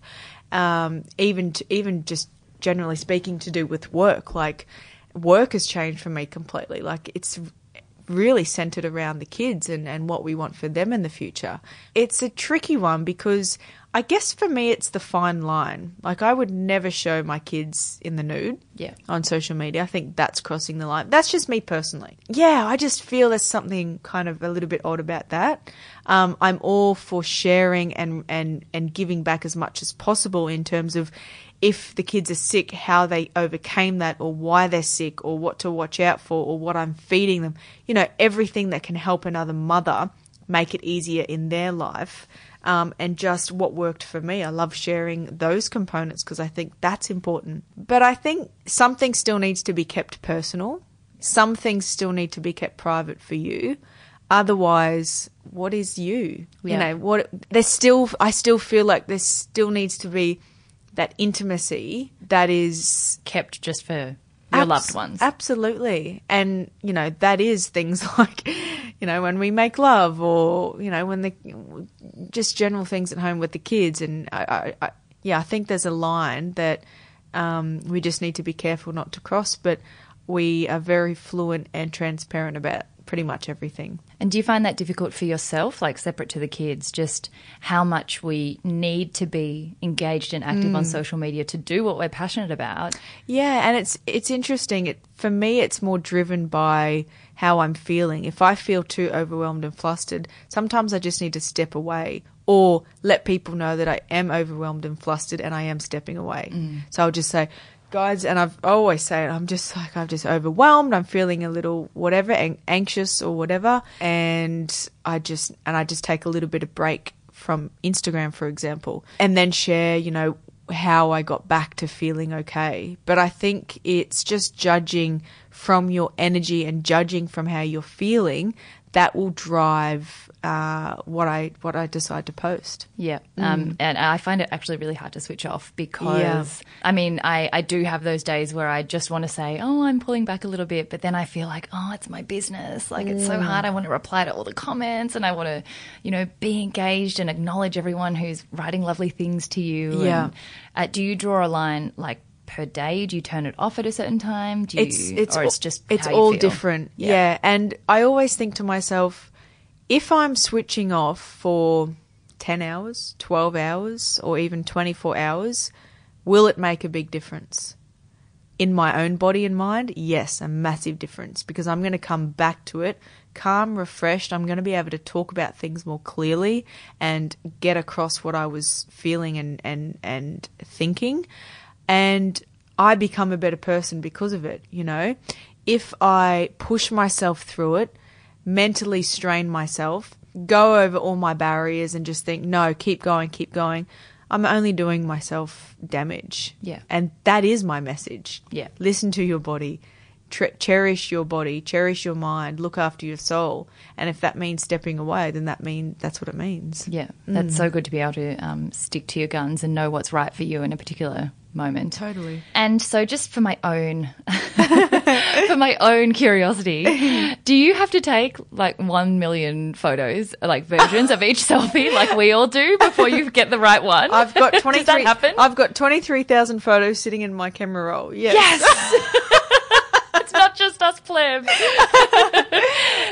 Um, even to, even just generally speaking to do with work. Like work has changed for me completely. Like it's really centered around the kids and, and what we want for them in the future. It's a tricky one because I guess for me it's the fine line. Like I would never show my kids in the nude Yeah. on social media. I think that's crossing the line. That's just me personally. Yeah, I just feel there's something kind of a little bit odd about that. Um, I'm all for sharing and, and, and giving back as much as possible in terms of if the kids are sick, how they overcame that or why they're sick or what to watch out for or what I'm feeding them. You know, everything that can help another mother make it easier in their life. Um, and just what worked for me. I love sharing those components because I think that's important. But I think something still needs to be kept personal. Some things still need to be kept private for you. Otherwise, what is you? You know, what there's still I still feel like there still needs to be that intimacy that is Kept just for your Abs- loved ones. Absolutely. And, you know, that is things <laughs> like, you know, when we make love or, you know, when the, just general things at home with the kids. And I, I, I yeah, I think there's a line that um, we just need to be careful not to cross, but we are very fluent and transparent about pretty much everything. And do you find that difficult for yourself, like separate to the kids, just how much we need to be engaged and active Mm. on social media to do what we're passionate about? Yeah, and it's it's interesting. It, for me, it's more driven by how I'm feeling. If I feel too overwhelmed and flustered, sometimes I just need to step away or let people know that I am overwhelmed and flustered and I am stepping away. So I'll just say, guys, and I've always say it. I'm just like I'm just overwhelmed. I'm feeling a little whatever, an- anxious or whatever, and I just and I just take a little bit of break from Instagram, for example, and then share, you know, how I got back to feeling okay. But I think it's just judging from your energy and judging from how you're feeling that will drive uh, what I what I decide to post. Yeah. Um, and I find it actually really hard to switch off because, Yeah. I mean, I, I do have those days where I just want to say, oh, I'm pulling back a little bit. But then I feel like, oh, it's my business. Like, it's so hard. I want to reply to all the comments and I want to, you know, be engaged and acknowledge everyone who's writing lovely things to you. Yeah. And, uh, do you draw a line like per day? Do you turn it off at a certain time? Do you, it's it's or all- it's just it's all feel? different Yeah. yeah. and i always think to myself if i'm switching off for 10 hours 12 hours or even 24 hours will it make a big difference in my own body and mind yes a massive difference because i'm going to come back to it calm refreshed i'm going to be able to talk about things more clearly and get across what i was feeling and and and thinking and I become a better person because of it, you know. If I push myself through it, mentally strain myself, go over all my barriers and just think, no, keep going, keep going, I'm only doing myself damage. Yeah. And that is my message. Yeah. Listen to your body. tre- cherish your body, cherish your mind, look after your soul. And if that means stepping away, then that mean that's what it means. Yeah, that's so good to be able to um, stick to your guns and know what's right for you in a particular moment. Totally. And so, just for my own, <laughs> for my own curiosity, <laughs> do you have to take like one million photos, like versions of each selfie, like we all do, before you get the right one? I've got <laughs> Does twenty that happen? I've got twenty three thousand photos sitting in my camera roll. Yes. yes. it's not just us plebs.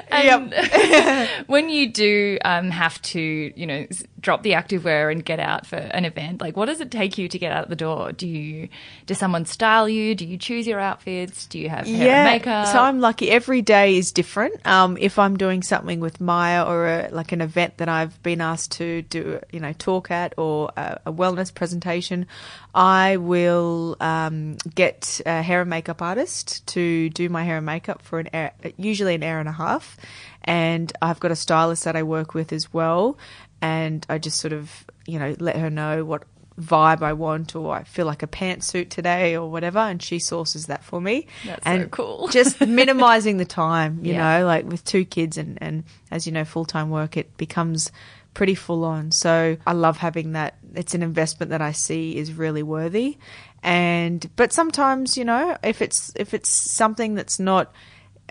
and when you do um, have to, you know, drop the activewear and get out for an event, like what does it take you to get out the door? Do you, does someone style you? Do you choose your outfits? Do you have hair and makeup? So I'm lucky. Every day is different. Um, if I'm doing something with Myer or a, like an event that I've been asked to do, you know, talk at or a, a wellness presentation, I will um, get a hair and makeup artist to do my hair and makeup for an hour, usually an hour and a half, and I've got a stylist that I work with as well, and I just sort of you know let her know what vibe I want or I feel like a pantsuit today or whatever and she sources that for me. That's so and cool. <laughs> just minimizing the time, you Yeah. know, like with two kids and, and as you know, full time work, it becomes pretty full on. So I love having that. It's an investment that I see is really worthy. And, but sometimes, you know, if it's, if it's something that's not,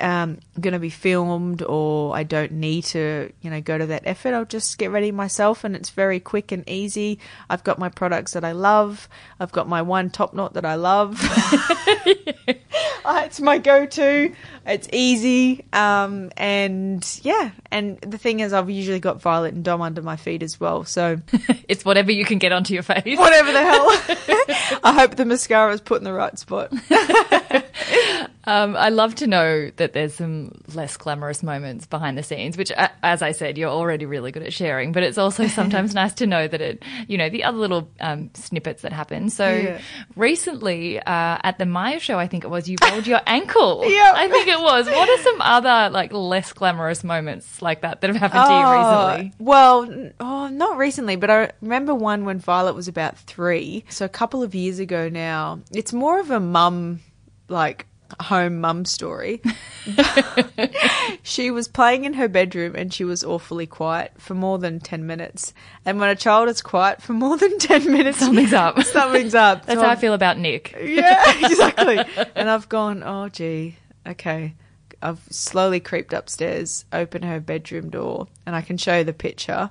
um, going to be filmed or I don't need to, you know, go to that effort. I'll just get ready myself and it's very quick and easy. I've got my products that I love. I've got my one top knot that I love. <laughs> It's my go-to. It's easy. Um, and yeah, and the thing is I've usually got Violet and Dom under my feet as well. So <laughs> it's whatever you can get onto your face. whatever the hell. <laughs> I hope the mascara is put in the right spot. <laughs> Um, I love to know that there's some less glamorous moments behind the scenes, which, as I said, you're already really good at sharing. But it's also sometimes <laughs> nice to know that it, you know, the other little um, snippets that happen. So Yeah. recently uh, at the Myer show, I think it was, you rolled your ankle. <laughs> Yep. I think it was. What are some other like less glamorous moments like that that have happened to you recently? Well, oh, not recently, but I remember one when Violet was about three. So a couple of years ago now. It's more of a mum, like home mum story. <laughs> <laughs> she was playing in her bedroom and she was awfully quiet for more than 10 minutes. And when a child is quiet for more than 10 minutes, Something's up. <laughs> Something's up. That's So how I I've- feel about Nick. yeah, exactly. and I've gone, oh, gee, okay. I've slowly creeped upstairs, opened her bedroom door, and I can show you the picture.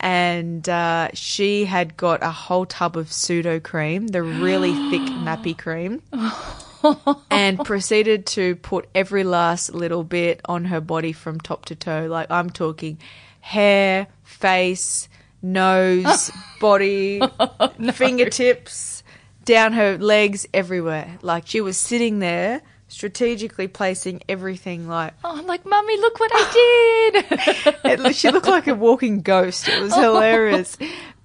And uh, she had got a whole tub of Sudocrem, the really thick nappy cream, <gasps> <laughs> and proceeded to put every last little bit on her body from top to toe. Like I'm talking hair, face, nose, <laughs> body, <laughs> fingertips, down her legs, everywhere. Like she was sitting there strategically placing everything like Oh, I'm like, Mummy, look what I did. it, she looked like a walking ghost. It was hilarious.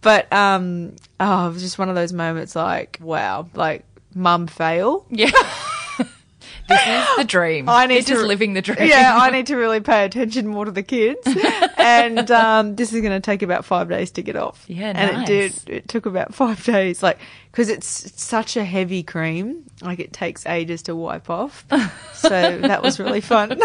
But um oh, it was just one of those moments like, wow, like mum fail. yeah. <laughs> this is the dream. I need this to is living the dream. Yeah, I need to really pay attention more to the kids. <laughs> and um, this is going to take about five days to get off. Yeah, and nice. it did. It took about five days, like because it's, such a heavy cream. Like it takes ages to wipe off. <laughs> so that was really fun.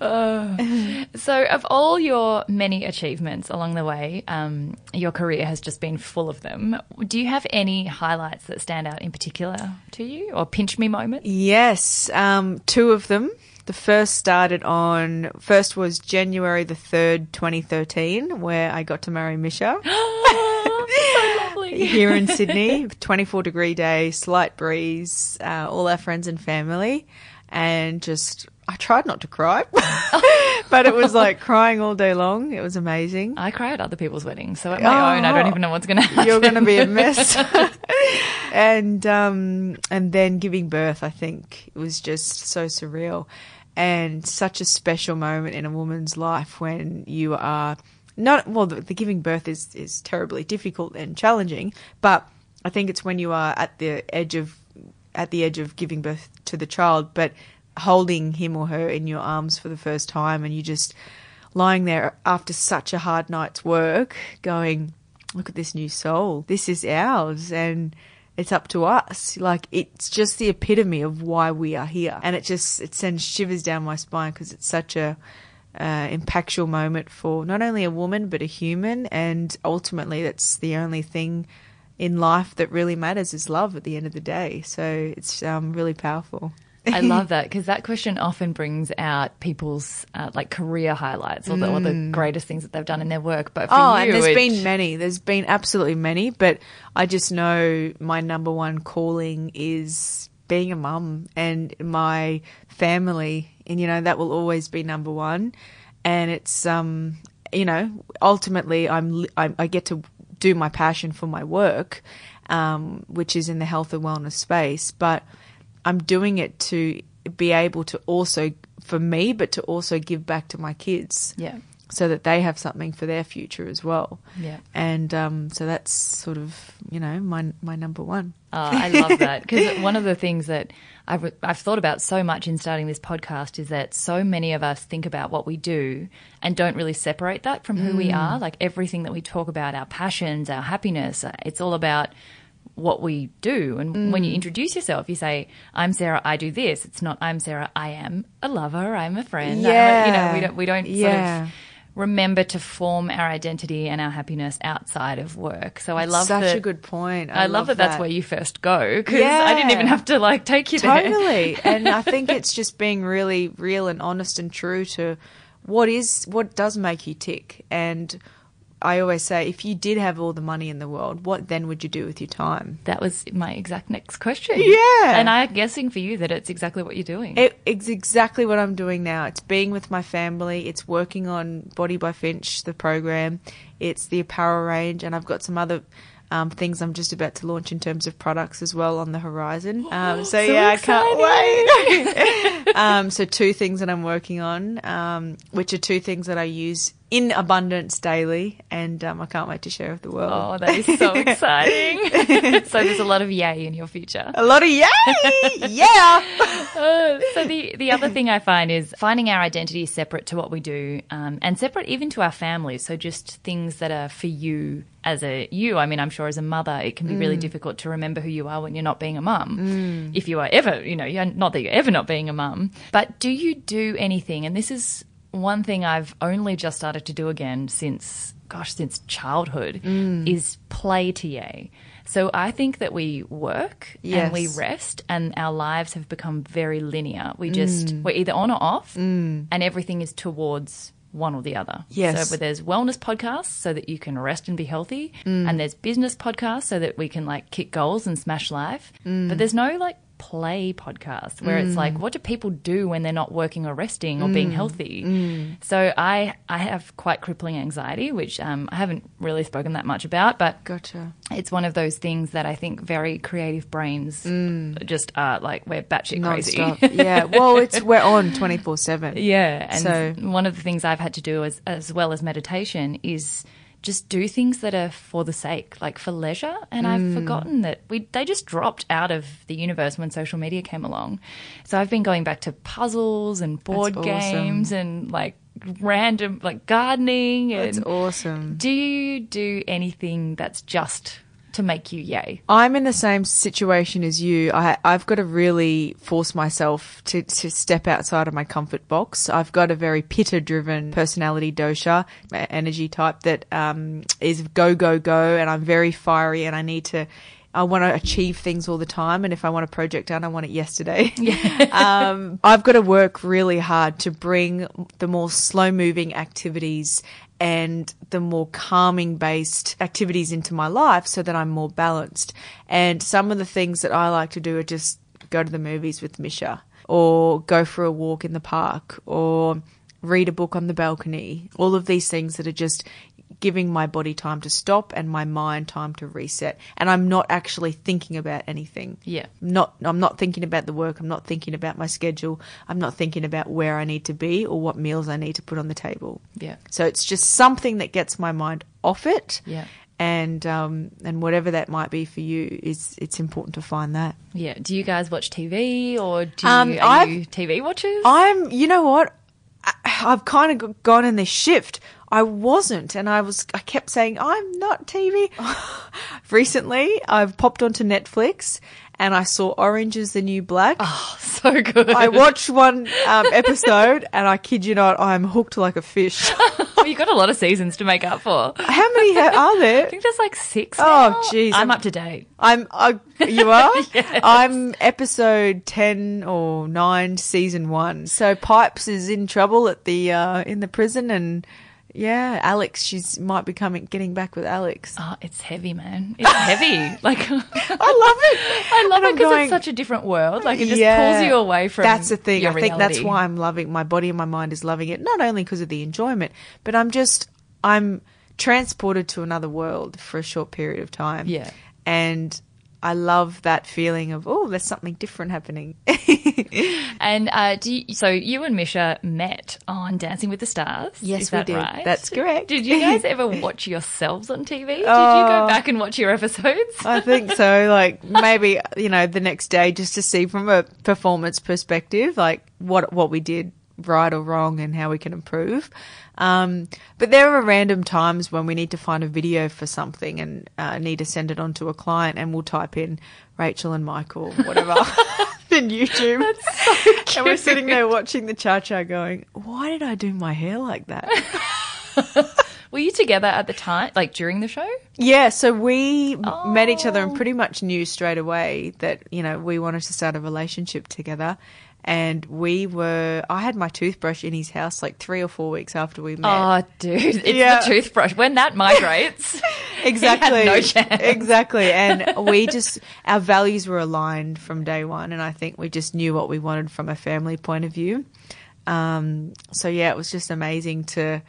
<laughs> So, of all your many achievements along the way, um, your career has just been full of them. Do you have any highlights that stand out in particular to you, or pinch me moments? Yes, um, two of them. The first started on first was January the third, twenty thirteen, where I got to marry Misha <gasps> <laughs> lovely. <laughs> here in Sydney. Twenty four degree day, slight breeze, uh, all our friends and family, and just I tried not to cry, <laughs> but it was like crying all day long. It was amazing. I cry at other people's weddings, so at my own, I don't Oh. even know what's going to happen. You're going to be a mess. <laughs> and um, and then giving birth, I think, it was just so surreal and such a special moment in a woman's life when you are not well. The, the giving birth is is terribly difficult and challenging, but I think it's when you are at the edge of at the edge of giving birth to the child, but holding him or her in your arms for the first time, and you just lying there after such a hard night's work, going, "Look at this new soul. This is ours," and it's up to us. Like it's just the epitome of why we are here, and it just it sends shivers down my spine because it's such a uh, impactful moment for not only a woman but a human, and ultimately that's the only thing in life that really matters is love at the end of the day. So it's um, really powerful. I <laughs> love that because that question often brings out people's uh, like career highlights or the, or the greatest things that they've done in their work. But for Oh, you, and there's it- been many. There's been absolutely many, but I just know my number one calling is being a mum and my family, and you know that will always be number one. And it's um, you know, ultimately I'm I, I get to do my passion for my work, um, which is in the health and wellness space, but I'm doing it to be able to also for me, but to also give back to my kids. Yeah, so that they have something for their future as well. Yeah. And um, so that's sort of you know my my number one. Oh, I love that because <laughs> one of the things that I've I've thought about so much in starting this podcast is that so many of us think about what we do and don't really separate that from who we are. Like everything that we talk about, our passions, our happiness, uh, it's all about what we do. And when you introduce yourself, you say, "I'm Sarah. I do this." It's not "I'm Sarah. I am a lover. I'm a friend." I'm a-" you know, we don't we don't Yeah. sort of remember to form our identity and our happiness outside of work. So I love Such that, a good point. I, love, that, that's where you first go because I didn't even have to like take you there. totally. <laughs> and I think it's just being really real and honest and true to what is what does make you tick. And I always say, if you did have all the money in the world, what then would you do with your time? That was my exact next question. Yeah. and I'm guessing for you that it's exactly what you're doing. It, it's exactly what I'm doing now. It's being with my family. It's working on Body by Finch, the program. It's the apparel range, and I've got some other um, things I'm just about to launch in terms of products as well on the horizon. <gasps> Um, so, So yeah, I can't wait. <laughs> <laughs> um, so two things that I'm working on, um, which are two things that I use in abundance daily, and um, I can't wait to share with the world. oh, that is so <laughs> exciting! <laughs> so there's a lot of yay in your future. A lot of yay! <laughs> yeah! Uh, so the the other thing I find is finding our identity separate to what we do, um, and separate even to our families. So just things that are for you as a you. I mean, I'm sure as a mother, it can be really difficult to remember who you are when you're not being a mum. If you are ever, you know, you're not that you're ever not being a mum. But do you do anything? And this is one thing I've only just started to do again since gosh, since childhood mm. is play TA. So I think that we work and we rest and our lives have become very linear. We just mm. we're either on or off mm. and everything is towards one or the other. Yes. So there's wellness podcasts so that you can rest and be healthy and there's business podcasts so that we can like kick goals and smash life. But there's no like play podcast where it's like mm. what do people do when they're not working or resting or being mm. healthy mm. so i i have quite crippling anxiety which um, i haven't really spoken that much about but Gotcha. it's one of those things that I think very creative brains just are like we're batshit crazy. Non-stop. yeah. <laughs> Well, it's we're on twenty four seven. yeah, and So- one of the things I've had to do as as well as meditation is just do things that are for the sake, like for leisure. And Mm. I've forgotten that we they just dropped out of the universe when social media came along. So I've been going back to puzzles and board awesome. games and like random like gardening and It's awesome. do you do anything that's just to make you yay? I'm in the same situation as you. I, I've got to really force myself to, to step outside of my comfort box. I've got a very pitta driven personality dosha, energy type that um, is go, go, go. And I'm very fiery and I need to. I want to achieve things all the time, and if I want a project done, I want it yesterday. <laughs> <laughs> um, I've got to work really hard to bring the more slow moving activities and the more calming based activities into my life so that I'm more balanced. And some of the things that I like to do are just go to the movies with Misha or go for a walk in the park or read a book on the balcony. All of these things that are just giving my body time to stop and my mind time to reset. And I'm not actually thinking about anything. Yeah. Not I'm not thinking about the work, I'm not thinking about my schedule, I'm not thinking about where I need to be or what meals I need to put on the table. Yeah. So it's just something that gets my mind off it. Yeah. And um and whatever that might be for you is it's important to find that. Yeah. Do you guys watch TV or do Um, you, are I've- you TV watchers? I'm, you know what? I, I've kind of gone in this shift. I wasn't, and I was. I kept saying I'm not TV. <laughs> Recently, I've popped onto Netflix and I saw Orange is the New Black. Oh, so good. I watched one um, episode, and I kid you not, I'm hooked like a fish. <laughs> well, you got a lot of seasons to make up for. How many ha- are <laughs> there? I think there's like six. Oh, jeez, I'm I'm- up to date. I'm. I, you are. Yes. I'm episode ten or nine, season one. So Pipes is in trouble at the uh, in the prison, and yeah, Alex. She's might be coming, getting back with Alex. Oh, it's heavy, man. It's heavy. <laughs> Like I love it. <laughs> I love it because it's such a different world. Like it just Yeah. pulls you away from. That's the thing. I think that's why I'm loving my body and my mind is loving it. Not only because of the enjoyment, but I'm just I'm transported to another world for a short period of time. Yeah. and I love that feeling of oh, there's something different happening. <laughs> <laughs> And uh, do you, so you and Misha met on Dancing with the Stars. Yes, is we that did. Right? That's correct. Did you guys <laughs> ever watch yourselves on TV? Did you Oh. go back and watch your episodes? I think so. <laughs> Like maybe you know the next day, just to see from a performance perspective, like what what we did right or wrong and how we can improve. Um, but there are random times when we need to find a video for something and uh, need to send it on to a client, and we'll type in Rachel and Michael, whatever, <laughs> in YouTube. That's so cute. <laughs> And we're sitting there watching the cha cha, going, "Why did I do my hair like that?" <laughs> Were you together at the time, like during the show? Yeah, so we m met each other and Oh. pretty much knew straight away that, you know, we wanted to start a relationship together. And we were, I had my toothbrush in his house like three or four weeks after we met. Oh, dude, it's Yeah. the toothbrush. When that migrates, <laughs> exactly. no chance. Exactly. And <laughs> we just, our values were aligned from day one. And I think we just knew what we wanted from a family point of view. Um, so yeah, it was just amazing to,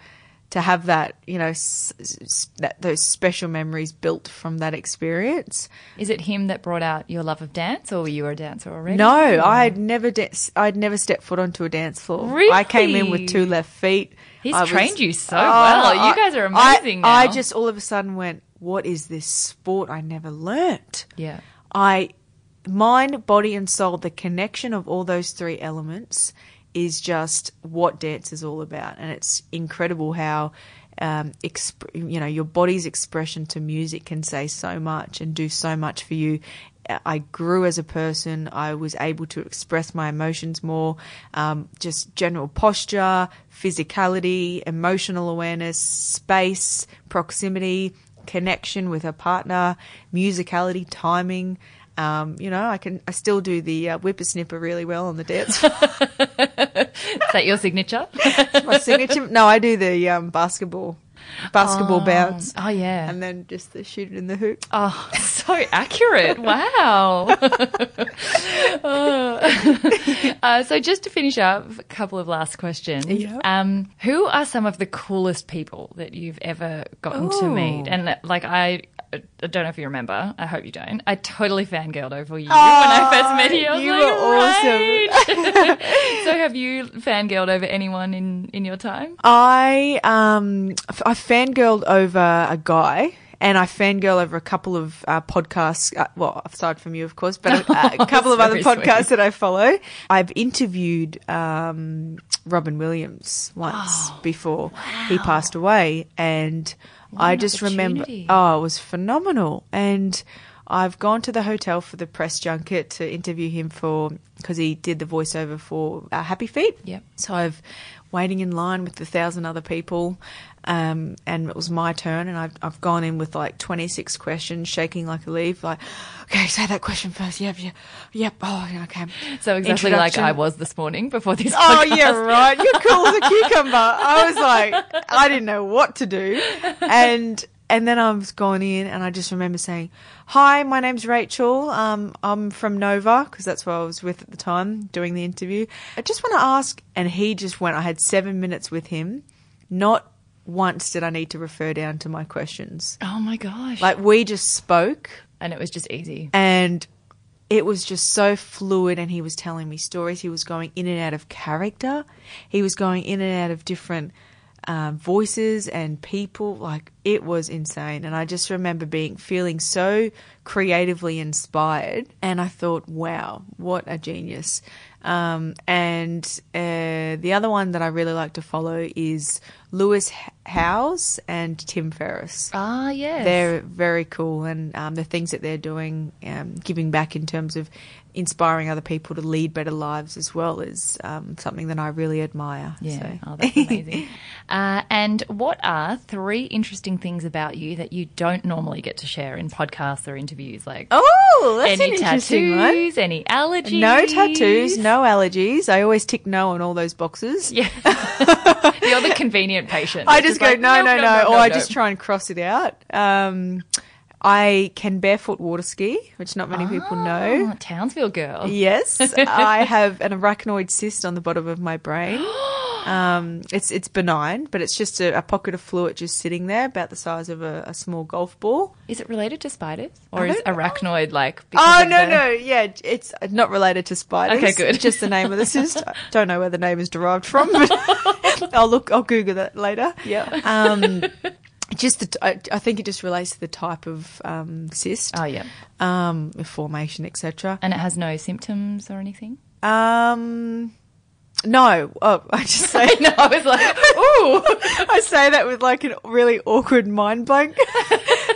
to have that, you know, s- s- that, those special memories built from that experience. is it him that brought out your love of dance, or were you a dancer already? No, hmm. I'd never dance. I'd never stepped foot onto a dance floor. Really? I came in with two left feet. He's I was- trained you so oh, well. You guys are amazing I, now. just all of a sudden went, "What is this sport I never learnt?" Yeah. I, mind, body, and soul. The connection of all those three elements is just what dance is all about, and it's incredible how. Um, exp- you know, your body's expression to music can say so much and do so much for you. I grew as a person. I was able to express my emotions more, um, just general posture, physicality, emotional awareness, space, proximity, connection with a partner, musicality, timing. Um, you know, I can, I still do the uh, whippersnipper really well on the dance <laughs> floor. Is that your signature? my signature. No, I do the um, basketball, basketball bounce, oh yeah. and then just the shoot it in the hoop. Oh, <laughs> so accurate. Wow. Oh. <laughs> uh, so, just to finish up, a couple of last questions. Yeah. Um, who are some of the coolest people that you've ever gotten to meet? And, like, I. I don't know if you remember. I hope you don't. I totally fangirled over you Oh, when I first met you. I you like, were awesome. "Right." <laughs> so, have you fangirled over anyone in in your time? I um I fangirled over a guy. And I fangirl over a couple of uh, podcasts, uh, well, aside from you, of course, but a, <laughs> a couple of other podcasts sweet. that I follow. I've interviewed um, Robin Williams once before he passed away, and I an just remember, oh, it was phenomenal. And I've gone to the hotel for the press junket to interview him for because he did the voiceover for uh, Happy Feet. Yep. So I've waiting in line with a thousand other people, um, and it was my turn, and I've, I've gone in with like twenty six questions, shaking like a leaf, like, okay, say that question first. Yep, yep, yep. Oh, okay. So exactly like I was this morning before this. Oh podcast. yeah, right. You're cool as a cucumber. I was like, I didn't know what to do, and and then I was going in, and I just remember saying, "Hi, my name's Rachel. Um, I'm from Nova because that's what I was with at the time doing the interview. I just want to ask." And he just went. I had seven minutes with him. Not once did I need to refer down to my questions. Oh my gosh! Like we just spoke and it was just easy. and it was just so fluid and he was telling me stories he was going in and out of character he was going in and out of different um, voices and people like it was insane. And I just remember being feeling so creatively inspired. And I thought, wow, what a genius. Um, and uh, the other one that I really like to follow is Lewis Howes and Tim Ferriss. Ah, yes. They're very cool, and um, the things that they're doing, um, giving back in terms of inspiring other people to lead better lives as well, is um, something that I really admire. Yeah, So- oh, that's amazing. <laughs> uh, and what are three interesting things about you that you don't normally get to share in podcasts or interviews? Like Oh, that's any an tattoos, any allergies? No tattoos, no allergies. I always tick no on all those boxes. Yeah, <laughs> you're the convenient patient. I It's just go like, no, nope, no, nope, no, or nope, I just try and cross it out. Um, I can barefoot water ski, which not many people know. Oh, Townsville girl. Yes, <laughs> I have an arachnoid cyst on the bottom of my brain. <gasps> Um, it's it's benign, but it's just a, a pocket of fluid just sitting there, about the size of a, a small golf ball. Is it related to spiders, or is know. arachnoid like? Oh no the- no yeah, it's not related to spiders. Okay, good. Just the name of the cyst. <laughs> I don't know where the name is derived from, but <laughs> I'll look. I'll Google that later. Yeah. Um, just the, t- I, I think it just relates to the type of um, cyst, Oh yeah, um, formation, etc. and it has no symptoms or anything. Um, no, oh, <laughs> I just say <laughs> No, I was like, <laughs> ooh. I say that with like a really awkward mind blank.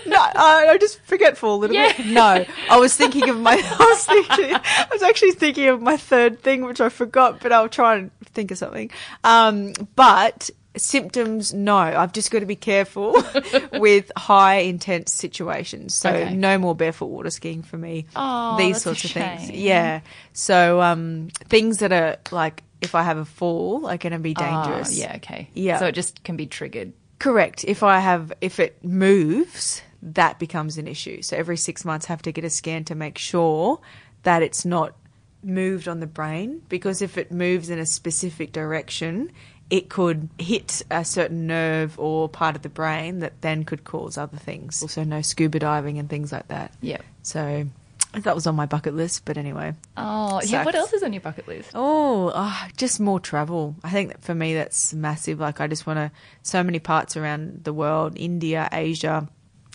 no, I, I just forgetful a little Yeah. bit. No, I was thinking of my. I was thinking. I was actually thinking of my third thing, which I forgot, but I'll try and think of something. Um, but symptoms, no. I've just got to be careful <laughs> with high intense situations. So Okay. no more barefoot water skiing for me. Oh, These sorts of things. Yeah. So um, things that are like. If I have a fall, are going to be Ah, dangerous. yeah, okay. Yeah. So it just can be triggered. Correct. If I have, if it moves, that becomes an issue. So every six months, I have to get a scan to make sure that it's not moved on the brain. Because if it moves in a specific direction, it could hit a certain nerve or part of the brain that then could cause other things. Also, no scuba diving and things like that. Yeah. So that was on my bucket list. But anyway. Oh, yeah. What else is on your bucket list? Oh, ah, just more travel. I think that for me that's massive. Like I just want to so many parts around the world, India, Asia.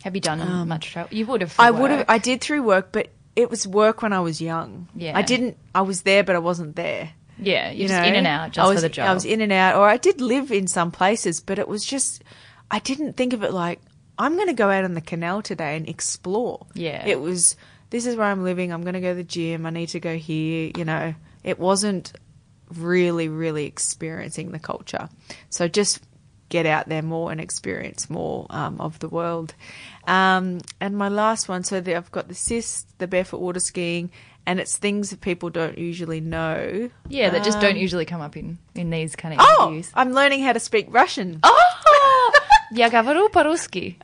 Have you done much travel? You would have. Um, I would have. I did through work, but it was work when I was young. Yeah. I didn't I was there but I wasn't there. Yeah, you're You just know? in and out just I was, for the job. I was in and out or I did live in some places, but it was just I didn't think of it like I'm going to go out on the canal today and explore. Yeah. It was this is where I'm living. I'm going to go to the gym. I need to go here, you know. It wasn't really really experiencing the culture. So just get out there more and experience more um, of the world. Um, and my last one, so the, I've got the cyst, the barefoot water skiing, and it's things that people don't usually know. yeah, that just don't usually come up in in these kind of Oh, interviews. I'm learning how to speak Russian. Oh, я говорю по-русски.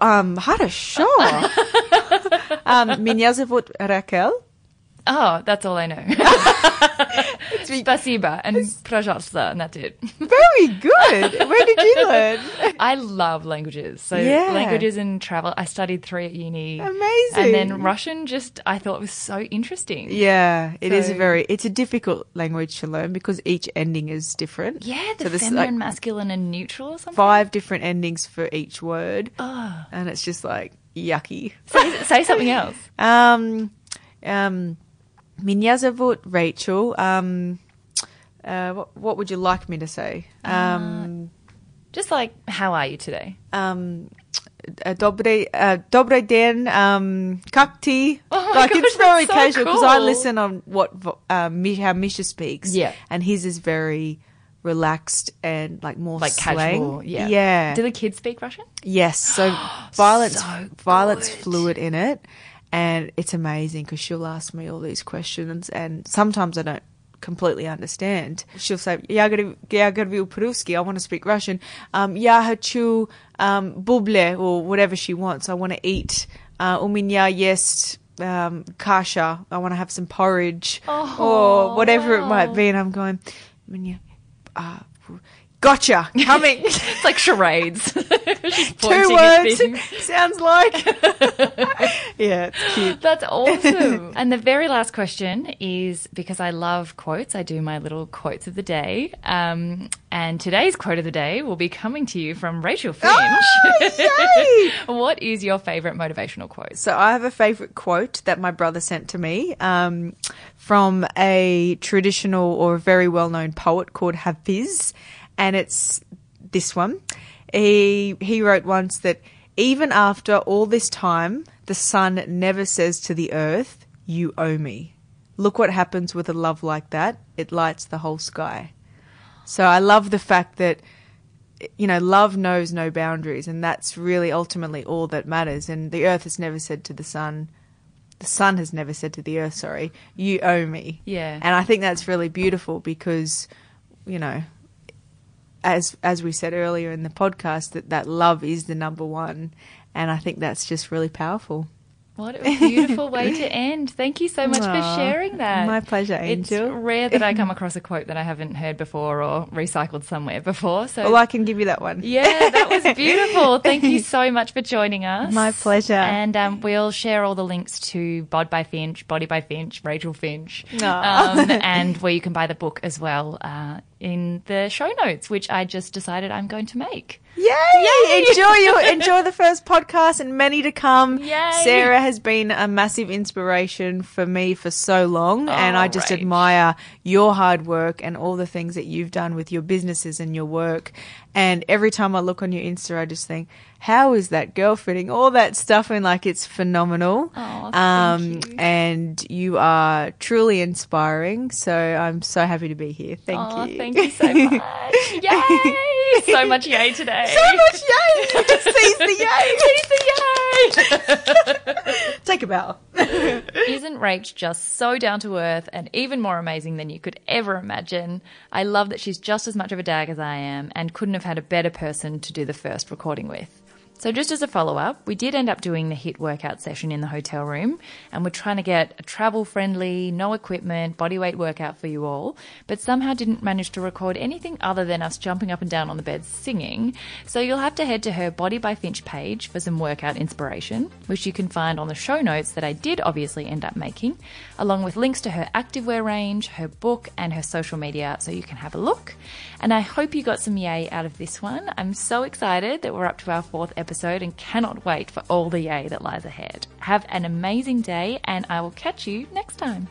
Um, хорошо. <laughs> um, меня зовут Raquel. Oh, that's all I know. <laughs> Спасибо and пожалуйста, and that's it. <laughs> Very good. Where did you learn? <laughs> I love languages. So Yeah. languages and travel. I studied three at uni. Amazing. And then Russian just I thought was so interesting. Yeah, it is a So- very. It's a difficult language to learn because each ending is different. Yeah, the So there's, feminine, like, masculine, and neutral or something. Five different endings for each word, Oh. and it's just like yucky. Say, say something else. <laughs> Um, um, меня зовут Rachel. Um, uh, what, what, would you like me to say? Uh, um, uh, just like, how are you today? Um, dobre, uh, dobre den, um, kakti. <laughs> Oh like gosh, it's very so casual because cool. I listen on what uh, how Misha speaks. Yeah, and his is very relaxed and like more like slang. casual. Yeah, yeah. Do the kids speak Russian? Yes. <gasps> So Violet's, so fluid in it, and it's amazing because she'll ask me all these questions, and sometimes I don't completely understand. She'll say, "Я говорю, я говорю по-русски. I want to speak Russian. Um, я хочу um, бубле or whatever she wants. I want to eat. Uh, у меня есть um, kasha. I want to have some porridge or whatever it might be." And I'm going, "Меня, uh, "Gotcha, coming." <laughs> It's like charades. <laughs> Two words <laughs> sounds like. yeah, it's cute. That's awesome. and the very last question is because I love quotes, I do my little quotes of the day. Um, and today's quote of the day will be coming to you from Rachel Finch. Oh, what is your favorite motivational quote? So I have a favorite quote that my brother sent to me um, from a traditional or very well-known poet called Hafiz, and it's this one. He he wrote once that even after all this time, the sun never says to the earth, "You owe me." Look what happens with a love like that; it lights the whole sky. So I love the fact that you know, love knows no boundaries, and that's really ultimately all that matters. And the earth has never said to the sun, the sun has never said to the earth, sorry, you owe me. Yeah. And I think that's really beautiful because, you know, as as we said earlier in the podcast, that that love is the number one, and I think that's just really powerful. What a beautiful way to <laughs> end. Thank you so much for sharing that. my pleasure, Angel. It's rare that I <laughs> come across a quote that I haven't heard before or recycled somewhere before. So Well, I can give you that one. Yeah, that was <laughs> beautiful. Thank you so much for joining us. My pleasure. And um, we'll share all the links to Bod by Finch, Body by Finch, Rachel Finch, um, and where you can buy the book as well uh, in the show notes, which I just decided I'm going to make. Yay! Enjoy your <laughs> enjoy the first podcast and many to come. Yay. Sarah has been a massive inspiration for me for so long, and I just Rach. admire your hard work and all the things that you've done with your businesses and your work. And every time I look on your Insta, I just think, how is that girl fitting all that stuff in? Like it's phenomenal. Oh, thank um, you. and you are truly inspiring. So I'm so happy to be here. Thank Oh, you. thank you so much. <laughs> Yay! So much yay today. so much yay! You seized <laughs> the yay. Seize the yay! Take a bow. <laughs> Isn't Rach just so down to earth and even more amazing than you could ever imagine? I love that she's just as much of a dag as I am and couldn't have had a better person to do the first recording with. So, just as a follow up, we did end up doing the HIIT workout session in the hotel room, and we're trying to get a travel friendly, no equipment, bodyweight workout for you all, but somehow didn't manage to record anything other than us jumping up and down on the bed singing. So, you'll have to head to her Body by Finch page for some workout inspiration, which you can find on the show notes that I did obviously end up making, along with links to her activewear range, her book, and her social media so you can have a look. And I hope you got some yay out of this one. I'm so excited that we're up to our fourth episode and cannot wait for all the yay that lies ahead. Have an amazing day, and I will catch you next time.